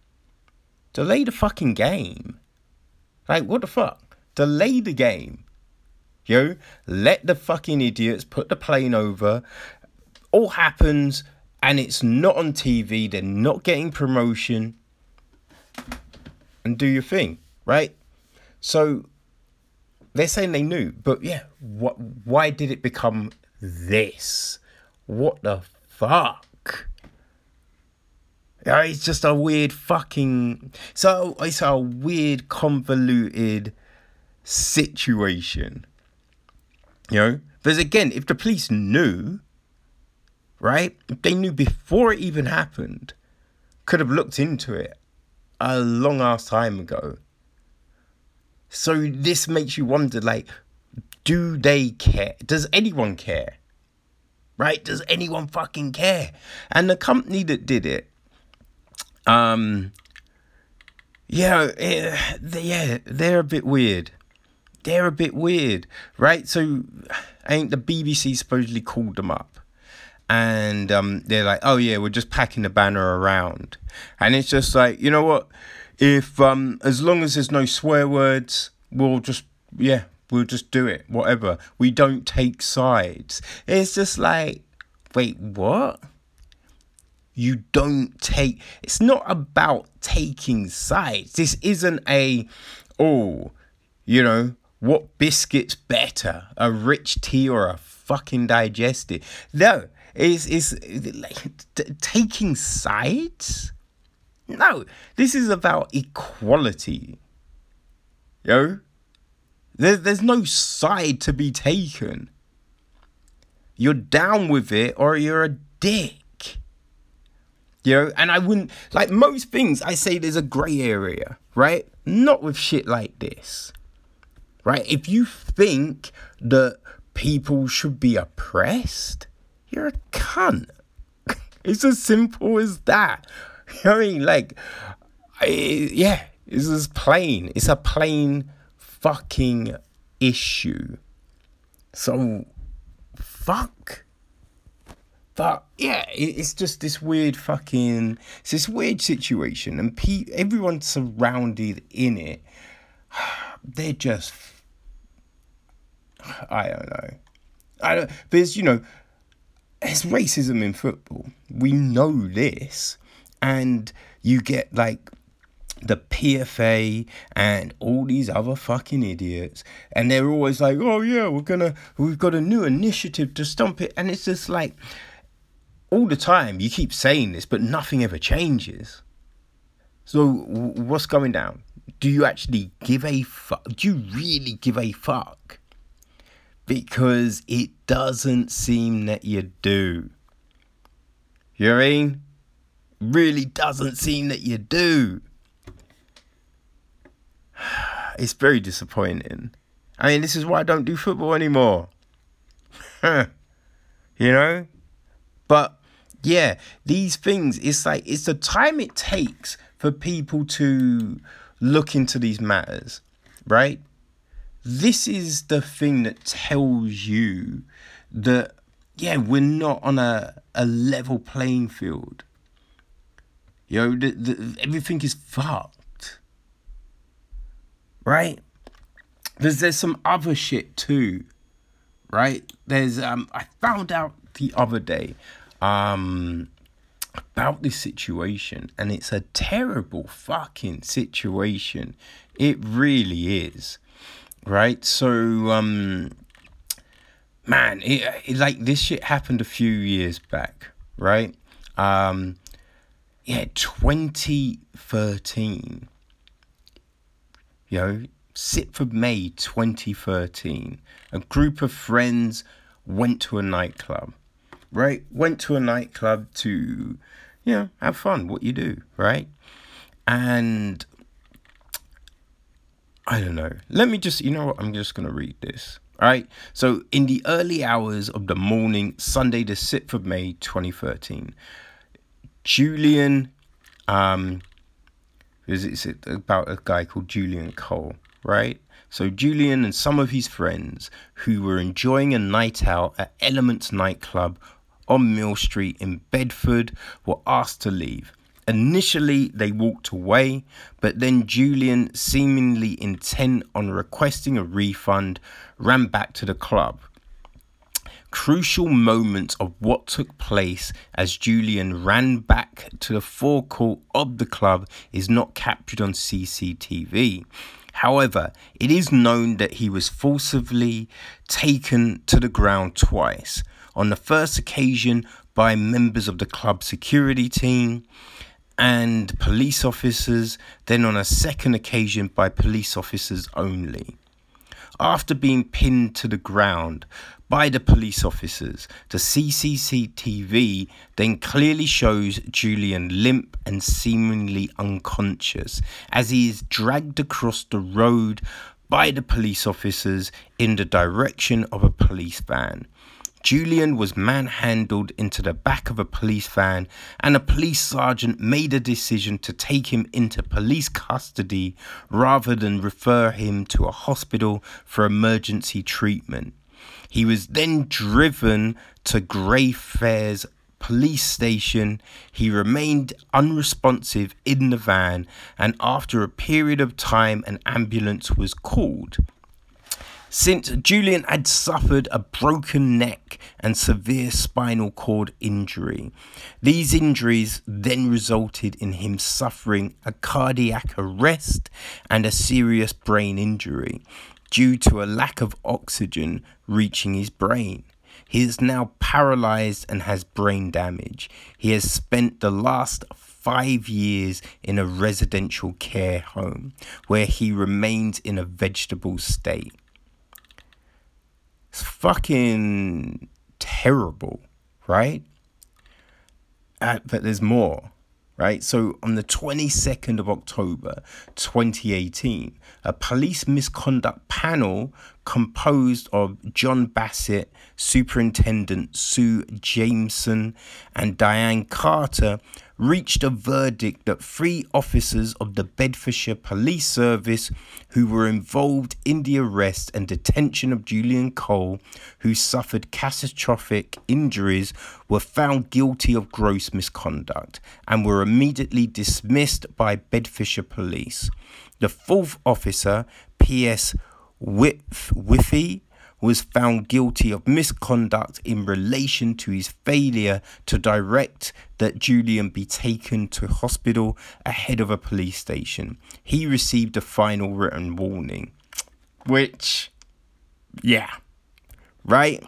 S1: Delay the fucking game. Like what the fuck? Delay the game. Yo, let the fucking idiots put the plane over. All happens and it's not on TV. They're not getting promotion. And do your thing, right? So they're saying they knew, but yeah, what? Why did it become this? What the fuck? It's just a weird fucking. So it's a weird convoluted situation. You know, because again, if the police knew, right? If they knew before it even happened, could have looked into it a long ass time ago so this makes you wonder like, do they care? Does anyone care? Right? Does anyone fucking care? And the company that did it, um, yeah, eh, yeah, they're a bit weird. They're a bit weird, right? So, I think the BBC supposedly called them up and um, they're like, "Oh yeah, we're just packing the banner around," and it's just like, you know what? if um as long as there's no swear words, we'll just yeah, we'll just do it. Whatever. We don't take sides. It's just like, wait, what? You don't take it's not about taking sides. This isn't a oh, you know, what biscuit's better? A rich tea or a fucking digestive? No, it's it's like taking sides no, this is about equality. Yo, there, there's no side to be taken. You're down with it or you're a dick. You know, and I wouldn't like most things I say there's a grey area, right? Not with shit like this. Right? If you think that people should be oppressed, you're a cunt. (laughs) It's as simple as that. (laughs) I mean, like, yeah, this is plain. It's a plain fucking issue. So, fuck. But yeah, it's just this weird fucking. It's this weird situation, and pe- everyone surrounded in it. (sighs) They're just. I don't know. I don't. There's you know, there's racism in football. We know this and you get like the PFA and all these other fucking idiots, and they're always like, "Oh yeah, we're gonna, we've got a new initiative to stomp it," and it's just like all the time you keep saying this, but nothing ever changes. So what's going down? Do you actually give a fuck? Do you really give a fuck? Because it doesn't seem that you do. You know I mean? really doesn't seem that you do. (sighs) It's very disappointing. I mean, this is why I don't do football anymore. (laughs) you know? But yeah, these things, it's like, it's the time it takes for people to look into these matters, right? This is the thing that tells you that yeah, we're not on a, a level playing field. You know, the, the, everything is fucked. Right? There's there's some other shit too. Right? There's um I found out the other day um about this situation and it's a terrible fucking situation. It really is. Right? So um man, it, it like this shit happened a few years back, right? Um yeah, 2013. You know, 6th of May 2013. A group of friends went to a nightclub, right? Went to a nightclub to, you know, have fun, what you do, right? And I don't know. Let me just, you know what? I'm just going to read this. All right. So, in the early hours of the morning, Sunday, the 6th of May 2013, Julian, um, is it about a guy called Julian Cole, right? So Julian and some of his friends who were enjoying a night out at Elements nightclub on Mill Street in Bedford were asked to leave. Initially, they walked away, but then Julian, seemingly intent on requesting a refund, ran back to the club crucial moments of what took place as Julian ran back to the forecourt of the club is not captured on CCTV. However, it is known that he was forcibly taken to the ground twice. On the first occasion, by members of the club security team and police officers, then on a second occasion by police officers only. After being pinned to the ground by the police officers. The CCTV then clearly shows Julian limp and seemingly unconscious as he is dragged across the road by the police officers in the direction of a police van. Julian was manhandled into the back of a police van, and a police sergeant made a decision to take him into police custody rather than refer him to a hospital for emergency treatment. He was then driven to Greyfriars police station. He remained unresponsive in the van, and after a period of time, an ambulance was called. Since Julian had suffered a broken neck and severe spinal cord injury, these injuries then resulted in him suffering a cardiac arrest and a serious brain injury due to a lack of oxygen reaching his brain. He is now paralyzed and has brain damage. He has spent the last five years in a residential care home where he remains in a vegetable state. It's fucking terrible, right? Uh, but there's more right? So on the 22nd of October 2018, a police misconduct panel composed of John Bassett, Superintendent Sue Jameson, and Diane Carter reached a verdict that three officers of the Bedfordshire Police Service who were involved in the arrest and detention of Julian Cole, who suffered catastrophic injuries, were found guilty of gross misconduct and were immediately dismissed by Bedfordshire Police. The fourth officer, P.S. Whiff- Whiffy, was found guilty of misconduct in relation to his failure to direct that Julian be taken to hospital ahead of a police station. He received a final written warning. Which, yeah, right?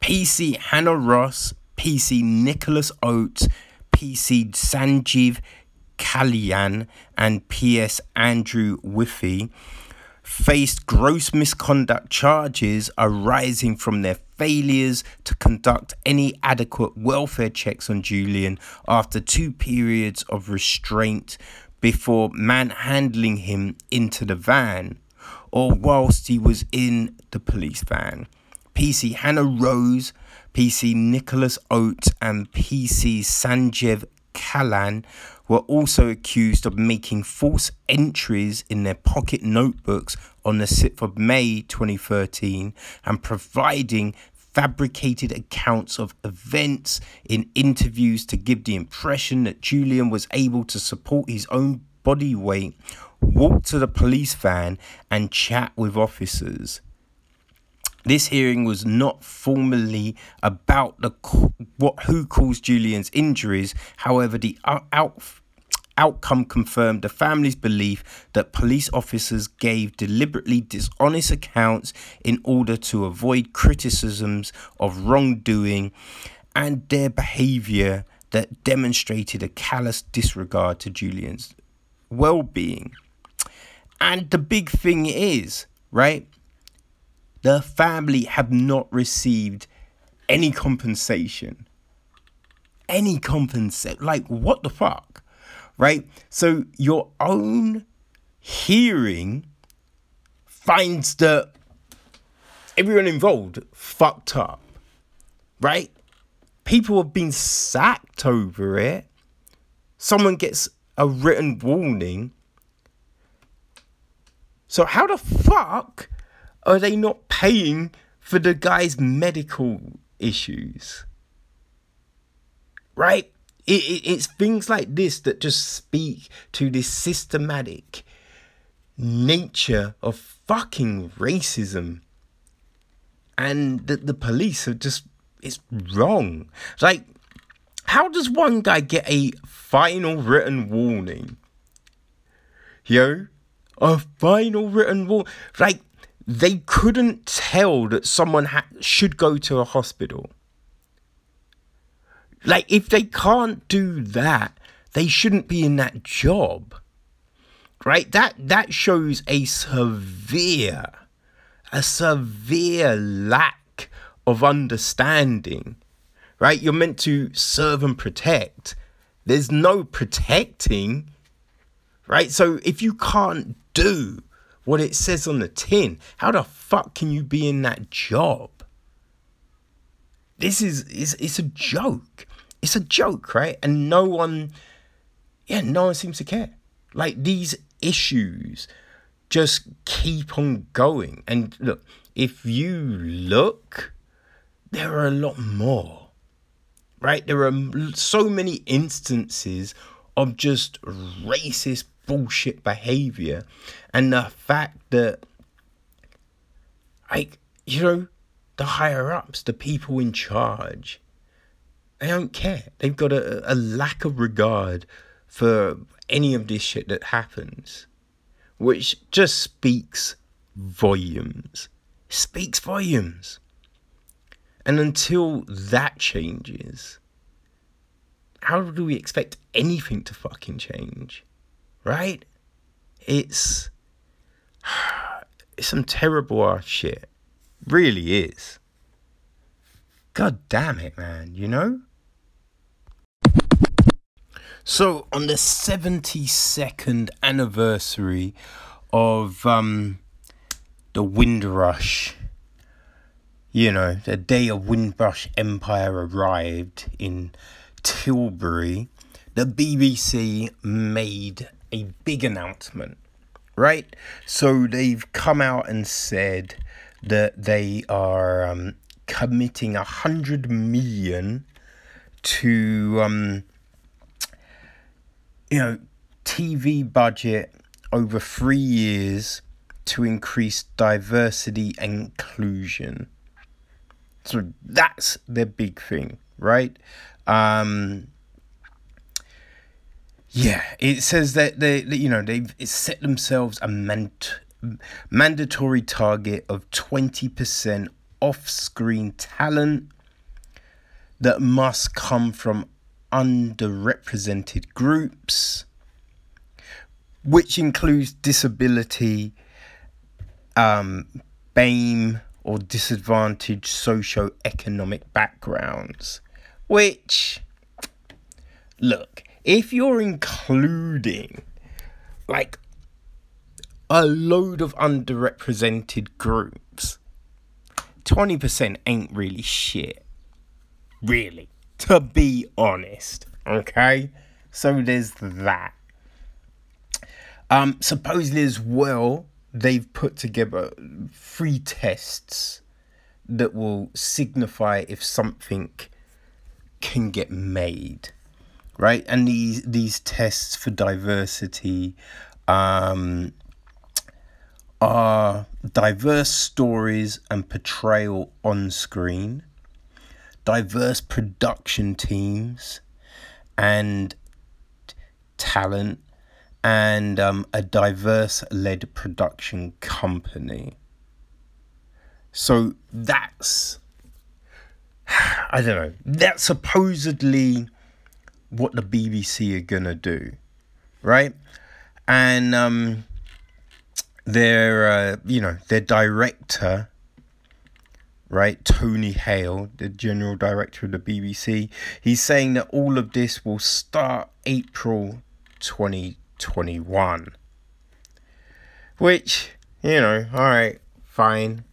S1: PC Hannah Ross, PC Nicholas Oates, PC Sanjeev Kalyan, and PS Andrew Whiffy faced gross misconduct charges arising from their failures to conduct any adequate welfare checks on Julian after two periods of restraint before manhandling him into the van or whilst he was in the police van. PC Hannah Rose, PC Nicholas Oates, and PC Sanjeev Kalyan were also accused of making false entries in their pocket notebooks on the 6th of May 2013 and providing fabricated accounts of events in interviews to give the impression that Julian was able to support his own body weight, walk to the police van, and chat with officers. This hearing was not formally about the what who caused Julian's injuries. However, the out, outcome confirmed the family's belief that police officers gave deliberately dishonest accounts in order to avoid criticisms of wrongdoing and their behavior that demonstrated a callous disregard to Julian's well-being. And the big thing is, right? The family have not received any compensation. Any compensation. Like, what the fuck? Right? So, your own hearing finds that everyone involved fucked up. Right? People have been sacked over it. Someone gets a written warning. So, how the fuck are they not paying for the guy's medical issues? Right? It, it, it's things like this that just speak to this systematic nature of fucking racism. And that the police are just, it's wrong. like, how does one guy get a final written warning? Yo, a final written warning. Like, they couldn't tell that someone ha- should go to a hospital. Like, if they can't do that, they shouldn't be in that job. Right? That that shows a severe, a severe lack of understanding. Right? You're meant to serve and protect. There's no protecting. Right? So if you can't do what it says on the tin. How the fuck can you be in that job? This is is it's a joke. It's a joke, right? And no one yeah, no one seems to care. Like these issues just keep on going. And look, if you look, there are a lot more. Right? There are so many instances of just racist bullshit behavior and the fact that like you know the higher ups the people in charge they don't care. They've got a, a lack of regard for any of this shit that happens which just speaks volumes. Speaks volumes. And until that changes how do we expect anything to fucking change right? It's (sighs) it's some terrible ass shit. Really is. God damn it, man, you know? So on the 72nd anniversary of um the Windrush, you know, the day of Windrush Empire arrived in Tilbury, the BBC made a big announcement, right? So they've come out and said that they are um, committing a hundred million to um, you know TV budget over three years to increase diversity and inclusion. So that's the big thing, right? Um, yeah, it says that they, you know, they've set themselves a mant- mandatory target of 20% off screen talent that must come from underrepresented groups, which includes disability, um, BAME, or disadvantaged socio-economic backgrounds. Which, look, if you're including like a load of underrepresented groups, 20% ain't really shit. Really. To be honest. Okay? So there's that. Um, supposedly as well, they've put together free tests that will signify if something can get made right and these these tests for diversity um, are diverse stories and portrayal on screen diverse production teams and talent and um, a diverse led production company so that's (sighs) I don't know. That's supposedly what the BBC are gonna do, right? And um, their uh, you know their director, right, Tony Hall, the general director of the BBC, he's saying that all of this will start April twenty twenty one. Which you know, all right, fine.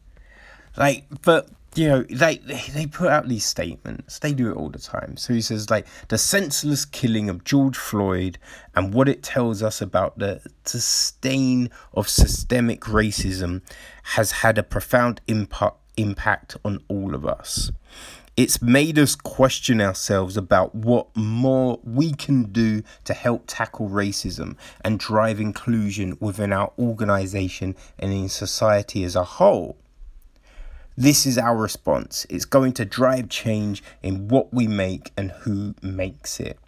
S1: Like, but you know, they, they put out these statements. They do it all the time. So he says, like, the senseless killing of George Floyd and what it tells us about the, the stain of systemic racism has had a profound impact impact on all of us. It's made us question ourselves about what more we can do to help tackle racism and drive inclusion within our organization and in society as a whole. This is our response. It's going to drive change in what we make and who makes it.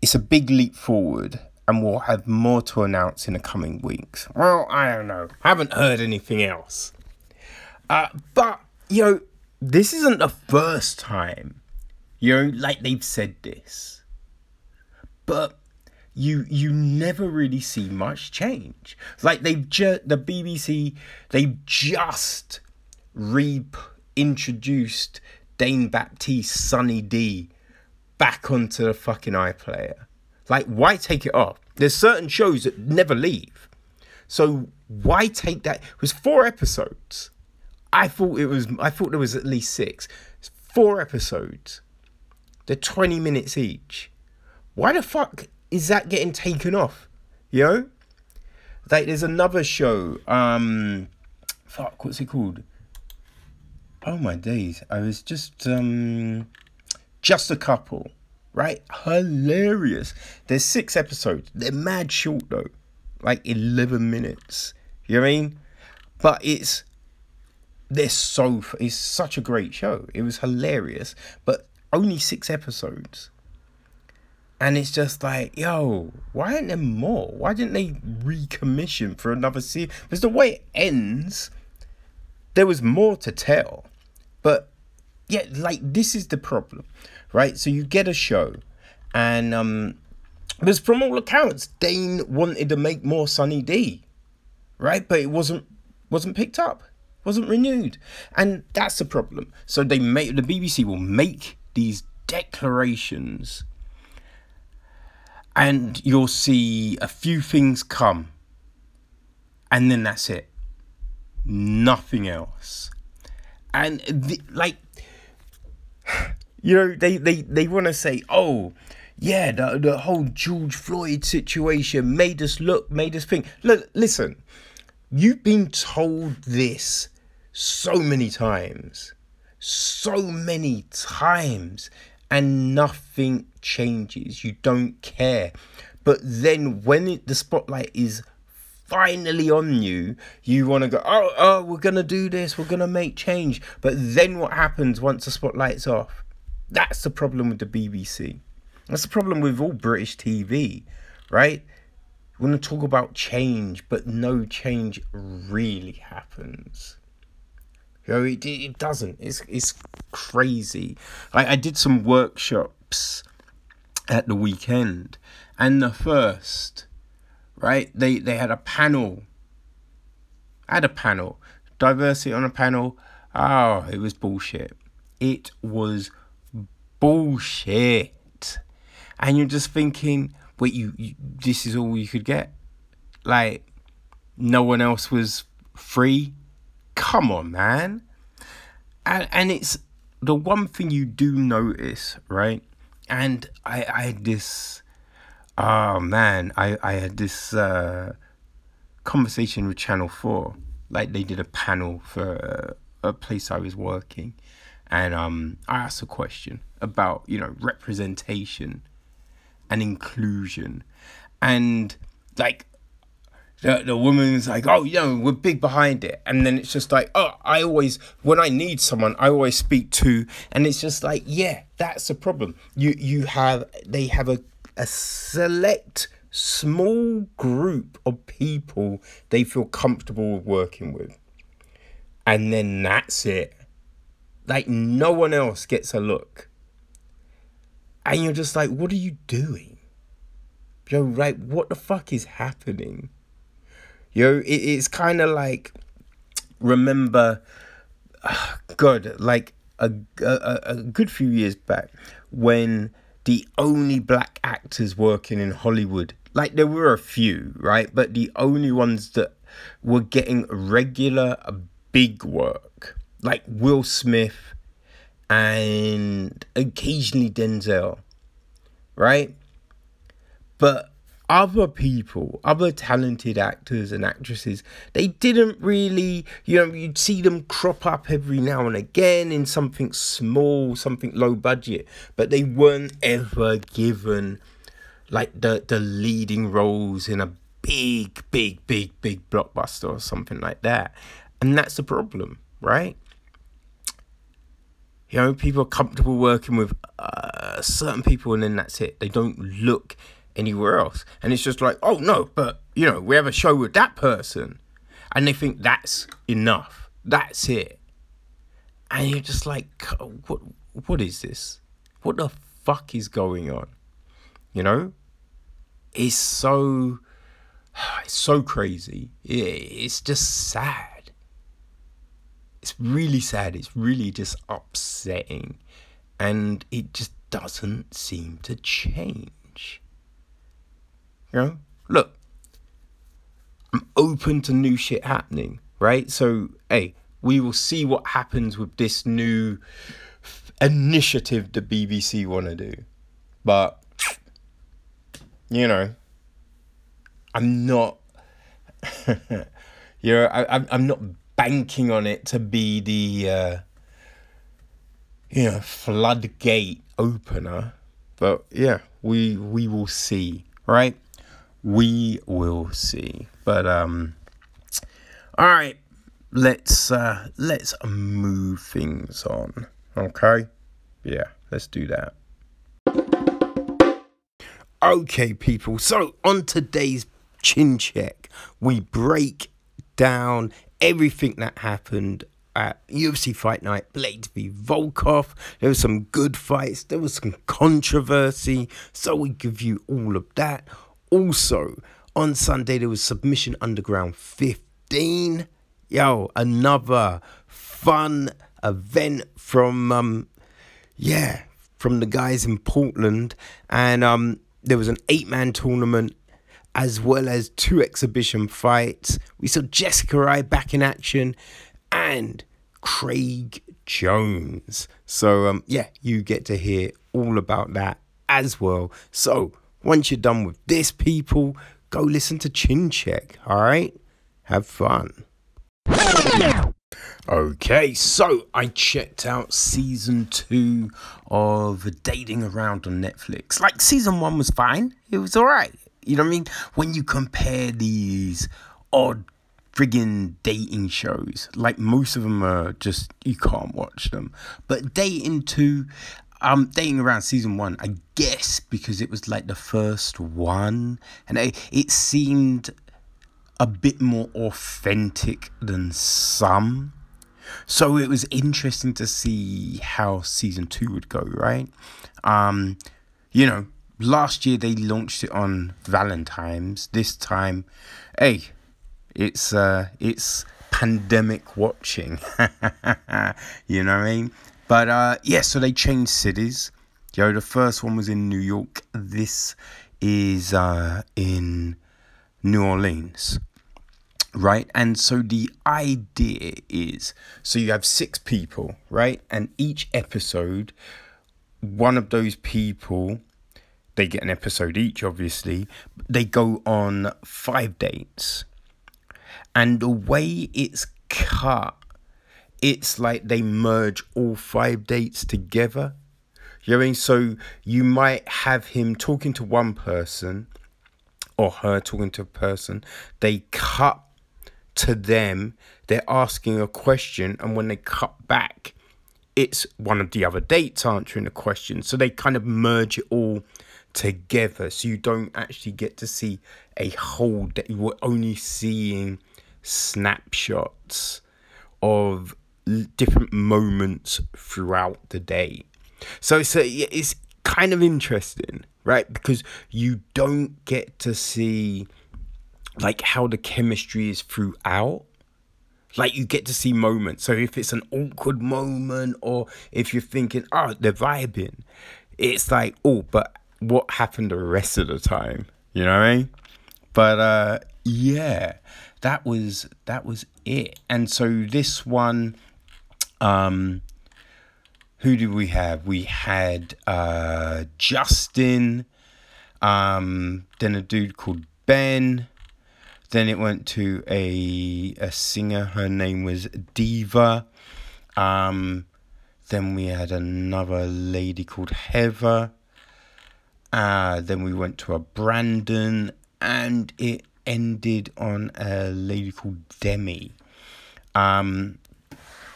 S1: It's a big leap forward, and we'll have more to announce in the coming weeks. Well, I don't know. Haven't heard anything else. Uh, but, you know, this isn't the first time, you know, like they've said this. But you you never really see much change. Like they've just the BBC they've just reintroduced Dane Baptiste, Sunny D back onto the fucking iPlayer. Like, why take it off? There's certain shows that never leave. So why take that? It was four episodes. I thought it was. I thought there was at least six. It's four episodes. They're twenty minutes each. Why the fuck is that getting taken off? You know, like there's another show. Um, fuck, what's it called? Oh my days! I was just um, just a couple, right? Hilarious. There's six episodes. They're mad short though, like eleven minutes. You know what I mean? But it's they're so it's such a great show. It was hilarious, but only six episodes. And it's just like, yo, why aren't there more? Why didn't they recommission for another season? Because the way it ends, there was more to tell. But yeah, like this is the problem, right? So you get a show, and um, because from all accounts, Dane wanted to make more Sunny D, right? But it wasn't wasn't picked up, wasn't renewed, and that's the problem. So they make the BBC will make these declarations, and you'll see a few things come, and then that's it. Nothing else and the, like you know they they they want to say oh yeah the, the whole george floyd situation made us look made us think. Look listen you've been told this so many times so many times and nothing changes. You don't care. But then when it, the spotlight is finally on you, you want to go, oh, oh, we're going to do this, we're going to make change. But then what happens once the spotlight's off? That's the problem with the BBC. That's the problem with all British TV, right? We want to talk about change, but no change really happens. You know, it, it doesn't. It's it's crazy. I, I did some workshops at the weekend, and the first right? They they had a panel. Had a panel. Diversity on a panel. Oh, it was bullshit. It was bullshit. And you're just thinking, wait, you, you this is all you could get? Like no one else was free? Come on, man. And and it's the one thing you do notice, right? And I I had this oh man, I, I had this uh, conversation with Channel 4. Like they did a panel for a place I was working, and um, I asked a question about you know representation and inclusion, and like the, the woman's like, oh, you know, we're big behind it. And then it's just like, oh, I always, when I need someone, I always speak to, and it's just like, yeah, that's the problem. You, you have, they have a, a select small group of people they feel comfortable working with. And then that's it. Like no one else gets a look. And you're just like, what are you doing? Yo, like, what the fuck is happening? Yo, it, it's kind of like, remember, (sighs) God, like a, a, a good few years back when the only black actors working in Hollywood, like there were a few, right? But the only ones that were getting regular uh, big work, like Will Smith and occasionally Denzel, right? But other people, other talented actors and actresses, they didn't really, you know, you'd see them crop up every now and again in something small, something low budget, but they weren't ever given like the the leading roles in a big, big, big, big blockbuster or something like that. And that's the problem, right? You know, people are comfortable working with uh, certain people, and then that's it. They don't look anywhere else. And it's just like, oh no, but you know, we have a show with that person. And they think that's enough. That's it. And you're just like, what what is this? What the fuck is going on? You know? It's so (sighs) it's so crazy. It's just sad. It's really sad. It's really just upsetting. And it just doesn't seem to change. You know, look, I'm open to new shit happening, right? So, hey, we will see what happens with this new initiative the BBC want to do. But, you know, I'm not, (laughs) you know, I, I'm, not banking on it to be the, uh, you know, floodgate opener. But yeah, we we will see, right? We will see. But um all right, let's uh let's move things on. Okay? Yeah, let's do that. Okay, people. So, on today's chin check, we break down everything that happened at UFC Fight Night, Blaydes v Volkov. There was some good fights, there was some controversy, so we give you all of that. Also, on Sunday, there was Submission Underground 15. Yo, another fun event from, um, yeah, from the guys in Portland. And um, there was an eight man tournament as well as two exhibition fights. We saw Jessica Eye back in action and Craig Jones. So, um, yeah, you get to hear all about that as well. So, once you're done with this, people, go listen to Chin Check, all right? Have fun. Okay, so I checked out season two of Dating Around on Netflix. Like, season one was fine, it was alright. You know what I mean? When you compare these odd friggin' dating shows, like most of them are just, you can't watch them. But Dating 2, I'm dating around season one, I guess, because it was like the first one, and it, it seemed a bit more authentic than some. So it was interesting to see how season two would go, right? Um, you know, last year they launched it on Valentine's. This time, hey, it's uh, it's pandemic watching. (laughs) you know what I mean? But uh, yeah, so they changed cities. Yo, the first one was in New York. This is uh, in New Orleans, right? And so the idea is so you have six people, right? And each episode, one of those people, they get an episode each, obviously, they go on five dates. And the way it's cut it's like they merge all five dates together. You know what I mean? So you might have him talking to one person or her talking to a person. They cut to them, they're asking a question, and when they cut back, it's one of the other dates answering the question. So they kind of merge it all together. So you don't actually get to see a whole day. You're only seeing snapshots of different moments throughout the day. So so it's kind of interesting, right? Because you don't get to see like how the chemistry is throughout. Like you get to see moments. So if it's an awkward moment or if you're thinking, oh, they're vibing, it's like, oh, but what happened the rest of the time? You know what I mean? But uh yeah, that was that was it. And so this one um who did we have? We had uh Justin, um, then a dude called Ben. Then it went to a a singer. Her name was Diva. Um, then we had another lady called Heather. Uh, then we went to a Brandon, and it ended on a lady called Demi. Um,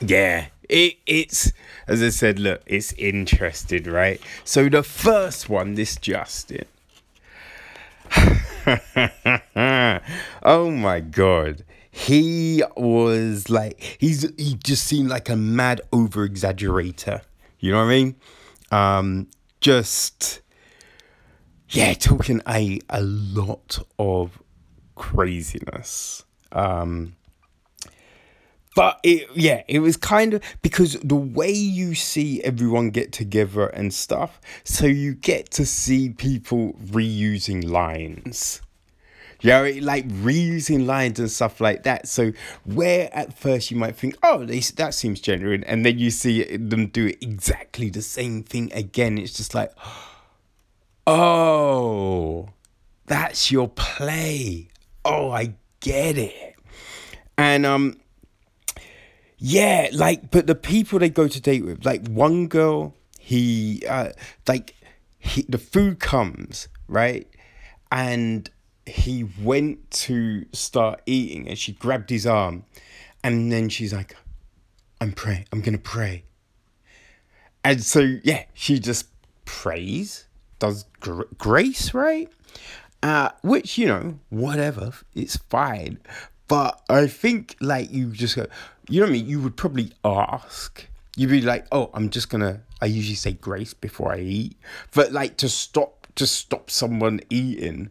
S1: yeah, it it's as I said. Look, it's interesting, right? So the first one, this Justin. (laughs) oh my god. He was like he's he just seemed like a mad over exaggerator. You know what I mean? Um just yeah, talking a a lot of craziness. Um but it yeah it was kind of because the way you see everyone get together and stuff so you get to see people reusing lines. Yeah like reusing lines and stuff like that. So where at first you might think oh they, that seems genuine and then you see them do exactly the same thing again it's just like oh that's your play. Oh i get it. And um yeah, like, but the people they go to date with, like one girl, he, uh, like, he, the food comes, right? And he went to start eating and she grabbed his arm and then she's like, I'm praying, I'm gonna pray. And so, yeah, she just prays, does gr- grace, right? Uh, which, you know, whatever, it's fine. But I think, like, you just go, you know what I mean? You would probably ask. You'd be like, oh, I'm just gonna. I usually say grace before I eat, but like to stop, to stop someone eating.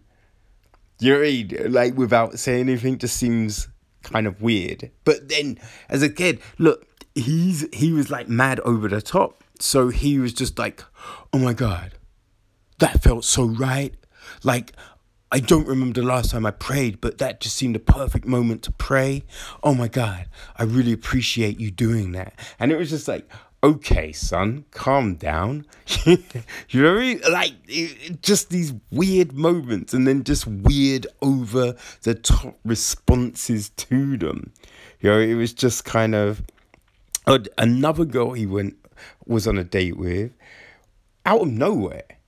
S1: You know I mean? Like without saying anything, just seems kind of weird. But then, as a kid, look, he's he was like mad over the top. So he was just like, oh my god, that felt so right. Like I don't remember the last time I prayed, but that just seemed a perfect moment to pray. Oh my God, I really appreciate you doing that. And it was just like, okay, son, calm down. (laughs) you know? Like, just these weird moments and then just weird over the top responses to them. You know, it was just kind of. Another girl he went was on a date with out of nowhere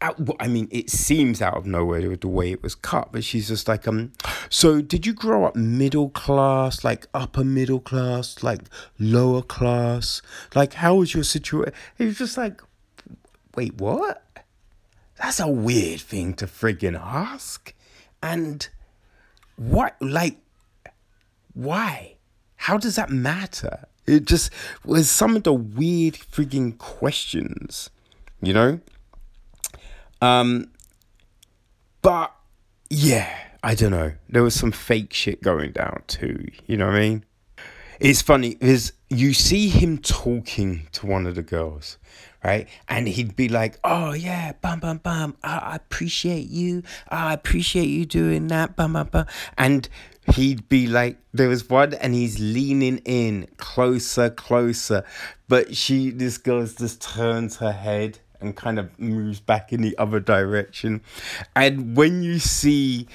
S1: I mean, it seems out of nowhere the way it was cut, but she's just like, um, so did you grow up middle class, like upper middle class, like lower class? Like, how was your situation? It was just like, wait, what? That's a weird thing to friggin' ask. And what, like, why? How does that matter? It just was some of the weird friggin' questions, you know? Um, but yeah, I don't know. There was some fake shit going down too. You know what I mean? It's funny because you see him talking to one of the girls, right? And he'd be like, "Oh yeah, bam, bam, bam. I, appreciate you. I appreciate you doing that, bam, bam, bam." And he'd be like, there was one, and he's leaning in closer, closer, but she, this girl, just turns her head and kind of moves back in the other direction. And when you see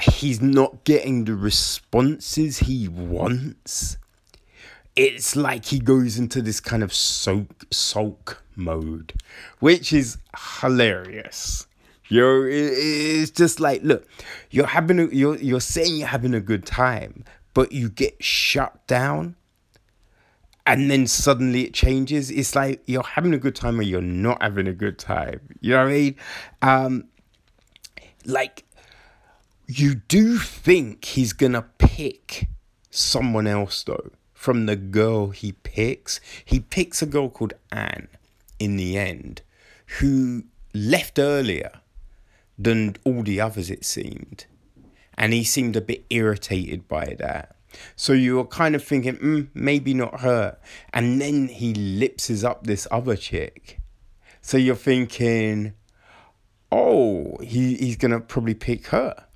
S1: he's not getting the responses he wants, it's like he goes into this kind of soak sulk mode, which is hilarious. Yo, it's just like, look, you're having a, you're you're saying you're having a good time, but you get shut down, and then suddenly it changes. It's like you're having a good time or you're not having a good time. You know what I mean? Um, like you do think he's gonna pick someone else though from the girl he picks. He picks a girl called Anne in the end, who left earlier than all the others, it seemed. And he seemed a bit irritated by that. So you were kind of thinking, mm, maybe not her. And then he lipses up this other chick. So you're thinking, oh, he, he's going to probably pick her.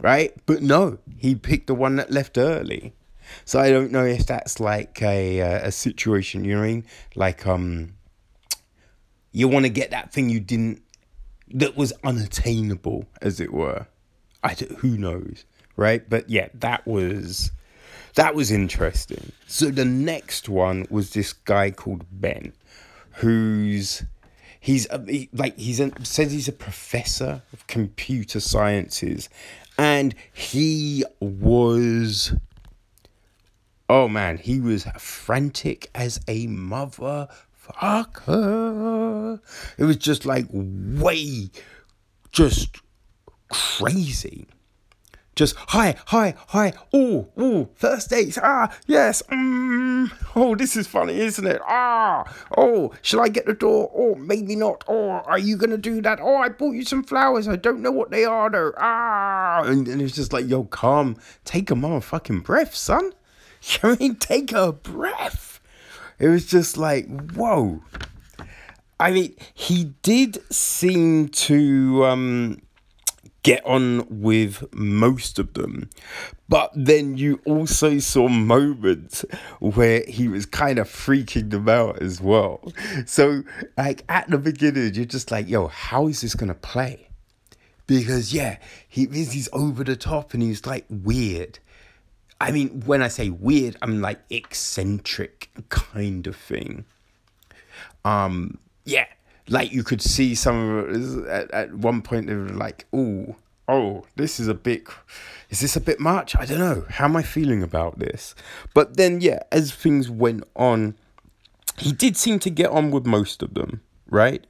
S1: Right? But no, he picked the one that left early. So I don't know if that's like a, a situation, you know mean? Like, um, you want to get that thing you didn't that was unattainable, as it were. I who knows, right? But yeah, that was that was interesting. So the next one was this guy called Ben, who's he's uh, he, like he's a, says he's a professor of computer sciences, and he was. Oh man, he was frantic as a mother. It was just like way, just crazy. Just hi, hi, hi. Oh, oh, first dates. Ah, yes. Mm. Oh, this is funny, isn't it? Ah, oh, shall I get the door? Oh, maybe not. Oh, are you gonna do that? Oh, I bought you some flowers. I don't know what they are though. Ah, and, and it's just like, yo, calm. Take a motherfucking breath, son. (laughs) You mean take a breath? It was just like, whoa. I mean, he did seem to um, get on with most of them, but then you also saw moments where he was kind of freaking them out as well. So, like at the beginning, you're just like, yo, how is this gonna play? Because yeah, he is he's over the top and he's like weird. I mean, when I say weird, I'm like eccentric kind of thing. Um, yeah, like you could see some of at, at one point they were like, "Oh, oh, this is a bit, is this a bit much? I don't know. How am I feeling about this?" But then, yeah, as things went on, he did seem to get on with most of them. Right,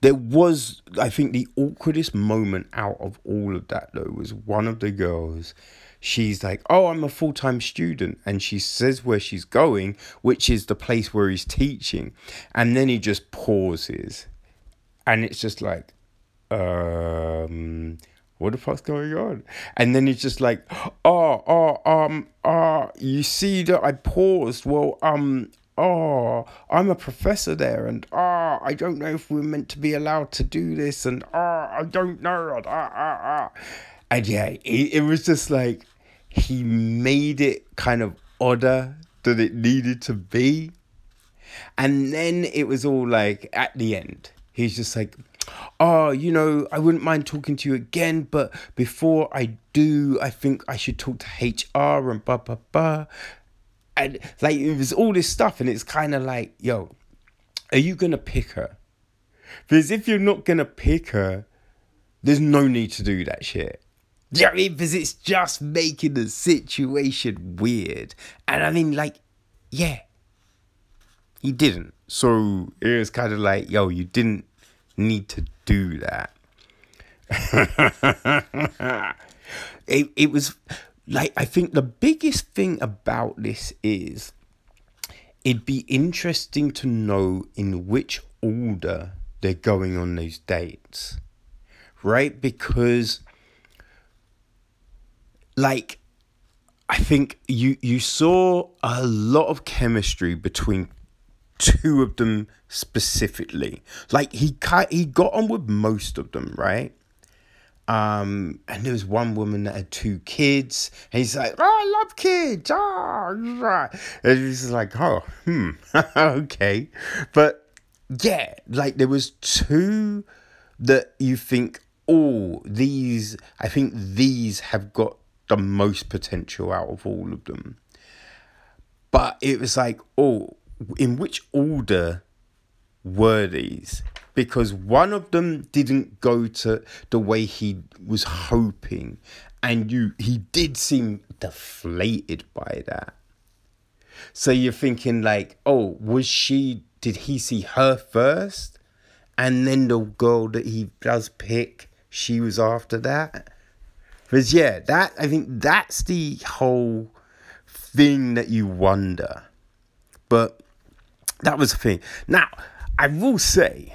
S1: there was, I think, the awkwardest moment out of all of that though was one of the girls she's like, Oh, I'm a full time student. And she says where she's going, which is the place where he's teaching. And then he just pauses. And it's just like, um, what the fuck's going on? And then it's just like, oh, oh, um, uh, you see that I paused. Well, um, oh, I'm a professor there, and oh, I don't know if we're meant to be allowed to do this, and oh, I don't know. Ah, ah, ah. And yeah, it, it was just like he made it kind of odder than it needed to be. And then it was all like at the end, he's just like, Oh, you know, I wouldn't mind talking to you again, but before I do, I think I should talk to HR and blah blah blah. And like it was all this stuff, and it's kind of like, yo, are you gonna pick her? Because if you're not gonna pick her, there's no need to do that shit. Do you know I mean? Because it's just making the situation weird. And I mean, like, yeah, he didn't. So it was kind of like, yo, you didn't need to do that. (laughs) it, it was like, I think the biggest thing about this is it'd be interesting to know in which order they're going on those dates, right? Because like I think you you saw a lot of chemistry between two of them specifically. Like he he got on with most of them, right? Um, and there was one woman that had two kids, and he's like, "Oh, I love kids." Oh, and he's like, "Oh, hmm, (laughs) okay," but yeah, like there was two that you think, "Oh, these." I think these have got the most potential out of all of them. but it was like, oh, in which order were these? Because one of them didn't go to the way he was hoping, and you he did seem deflated by that. So you're thinking like, oh, was she? Did he see her first, and then the girl that he does pick, she was after that? Because yeah, that I think that's the whole thing that you wonder. But that was the thing. Now, I will say,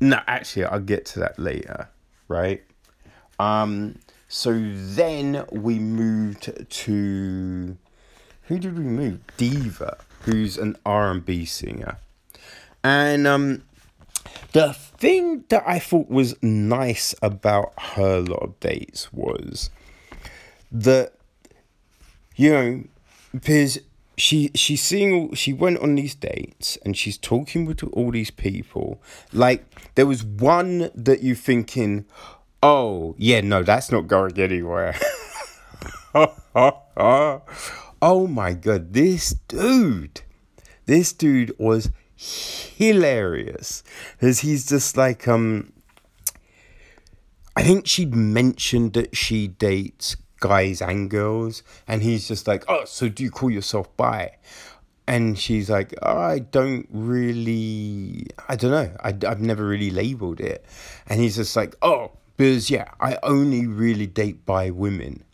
S1: no, actually, I'll get to that later, right? Um, so then we moved to who did we move? Diva, who's an R and B singer, and um, the thing that I thought was nice about her lot of dates was that you know because she she's seeing all she went on these dates and she's talking with all these people. Like there was one that you thinking oh yeah no that's not going anywhere. (laughs) Oh my god this dude this dude was hilarious. Because he's just like um i think she'd mentioned that she dates guys and girls and he's just like oh so do you call yourself bi? And she's like oh, i don't really i don't know. I, i've never really labeled it. And he's just like oh because yeah i only really date bi women.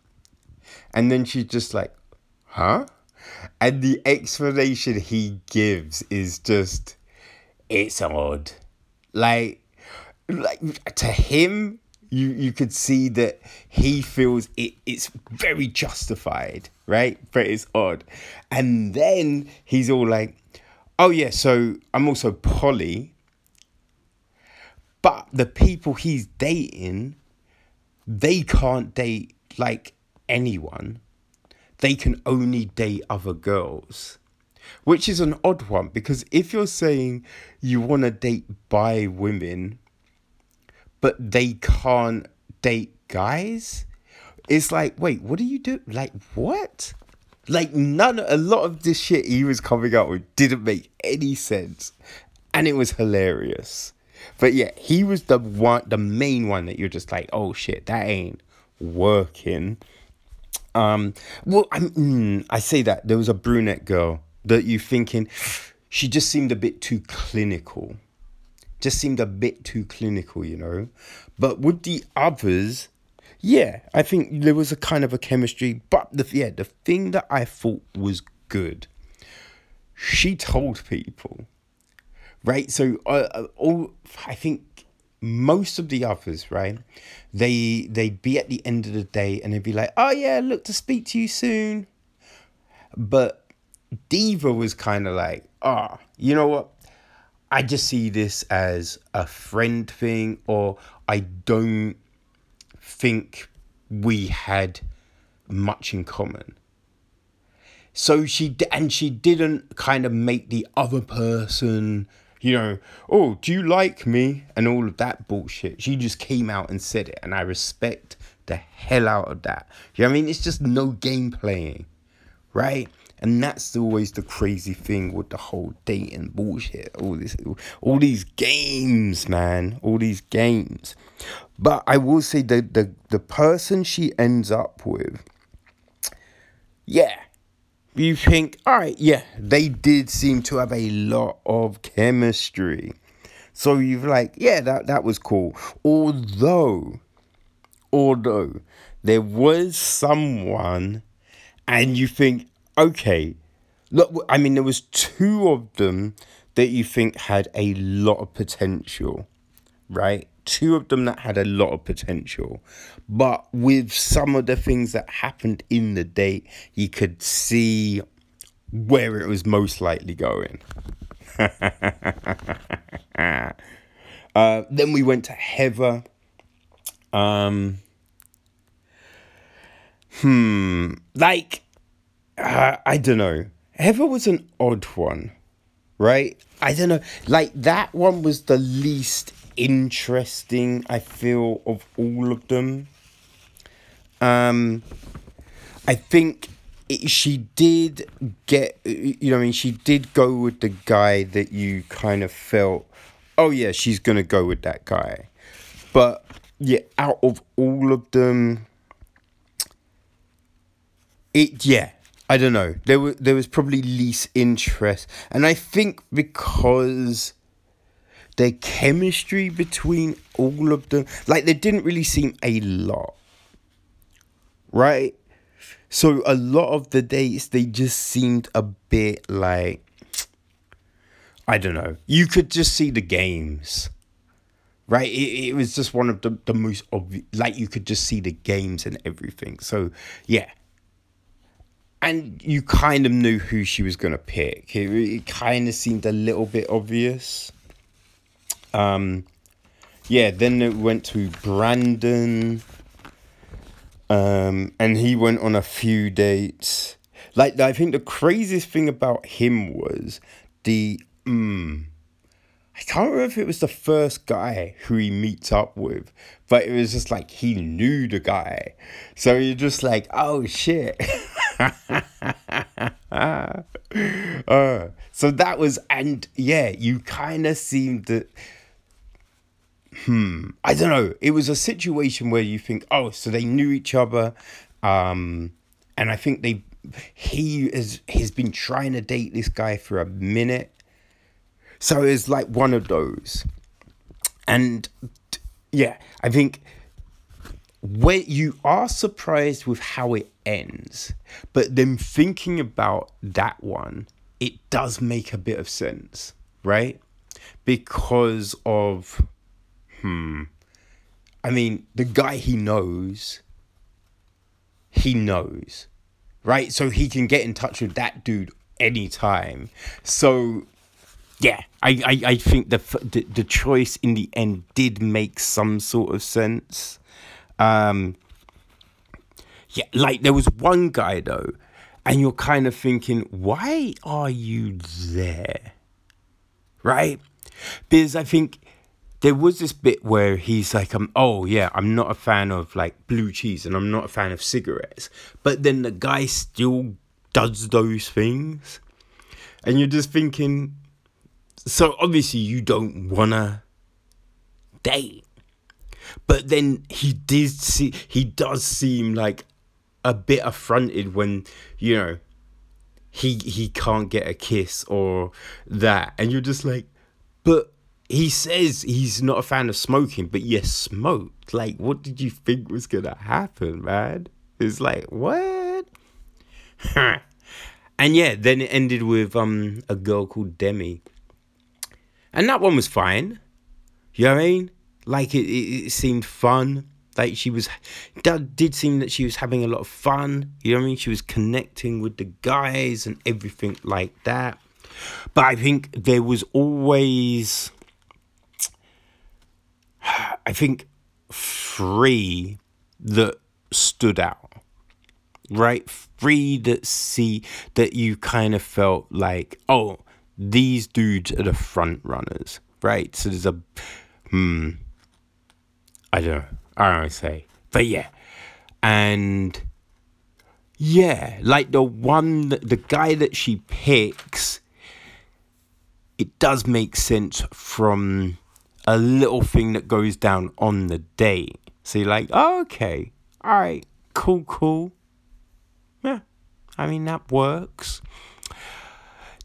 S1: And then she's just like huh? And the explanation he gives is just it's odd. Like like to him you you could see that he feels it it's very justified, right? But it's odd. And then he's all like, Oh yeah, so I'm also poly. But the people he's dating, they can't date like anyone. They can only date other girls. Which is an odd one because if you're saying you want to date bi women but they can't date guys. It's like, wait, what do you do? Like, what? Like, none, a lot of this shit he was coming out with didn't make any sense. And it was hilarious. But yeah, he was the one, the main one that you're just like, oh shit, that ain't working. Um, well, I mm, I say that there was a brunette girl that you thinking she just seemed a bit too clinical just seemed a bit too clinical, you know. But with the others, yeah, I think there was a kind of a chemistry. But the yeah, the thing that I thought was good, she told people, right? So uh, uh all I think most of the others, right? They they'd be at the end of the day and they'd be like, "Oh yeah, look to speak to you soon," but Diva was kind of like, "Ah, oh, you know what? I just see this as a friend thing, or I don't think we had much in common. So she and she didn't kind of make the other person, you know, oh, do you like me and all of that bullshit. She just came out and said it, and I respect the hell out of that. You know I mean? It's just no game playing, right? And that's always the crazy thing with the whole dating bullshit. All this, all these games, man. All these games. But I will say that the the person she ends up with, yeah, you think, all right, yeah, they did seem to have a lot of chemistry. So you've like, yeah, that that was cool. Although, although there was someone, and you think, okay, look, I mean, there was two of them that you think had a lot of potential, right? Two of them that had a lot of potential, but with some of the things that happened in the date, you could see where it was most likely going. (laughs) uh, then we went to Heather. Um, hmm, like uh, I don't know. Heather was an odd one, right? I don't know. Like that one was the least interesting. I feel of all of them. Um, I think it, she did get you know I mean she did go with the guy that you kind of felt oh yeah she's gonna go with that guy but yeah out of all of them it yeah I don't know there was there was probably least interest and I think because the chemistry between all of them like there didn't really seem a lot right so a lot of the dates they just seemed a bit like I don't know. You could just see the games. Right? It, it was just one of the, the most obvious like you could just see the games and everything. So yeah. And you kind of knew who she was gonna pick. It, it kind of seemed a little bit obvious. Um yeah, then it went to Brandon um, and he went on a few dates. Like I think the craziest thing about him was the mm, I can't remember if it was the first guy who he meets up with, but it was just like he knew the guy. So you're just like, oh shit. (laughs) uh, so that was, and yeah, you kind of seemed that hmm, I don't know. It was a situation where you think, oh, so they knew each other, um, and I think they he has has been trying to date this guy for a minute, so it's like one of those, and yeah, I think where you are surprised with how it ends, but then thinking about that one, it does make a bit of sense, right? Because of hmm. I mean, the guy he knows, he knows, right? So he can get in touch with that dude anytime. So, yeah, I, I, I think the, the the choice in the end did make some sort of sense. Um, yeah, like there was one guy though, and you're kind of thinking, why are you there? Right? Because I think there was this bit where he's like, um, oh yeah, I'm not a fan of like blue cheese and I'm not a fan of cigarettes. But then the guy still does those things. And you're just thinking, so obviously you don't wanna date. But then he did see he does seem like a bit affronted when, you know, he he can't get a kiss or that. And you're just like, but he says he's not a fan of smoking, but you smoked. Like, what did you think was gonna happen, man? It's like, what? (laughs) and yeah, then it ended with um a girl called Demi. And that one was fine. You know what I mean? Like it, it, it seemed fun. Like she was, that did seem that she was having a lot of fun. You know what I mean? She was connecting with the guys and everything like that. But I think there was always (sighs) I think three that stood out, right? Three that see that you kind of felt like, oh, these dudes are the front runners, right? So there's a, hmm, I don't know, I don't say, but yeah, and yeah, like the one, that, the guy that she picks, it does make sense from a little thing that goes down on the date. So you're like, oh, okay, all right, cool, cool. Yeah, I mean, that works.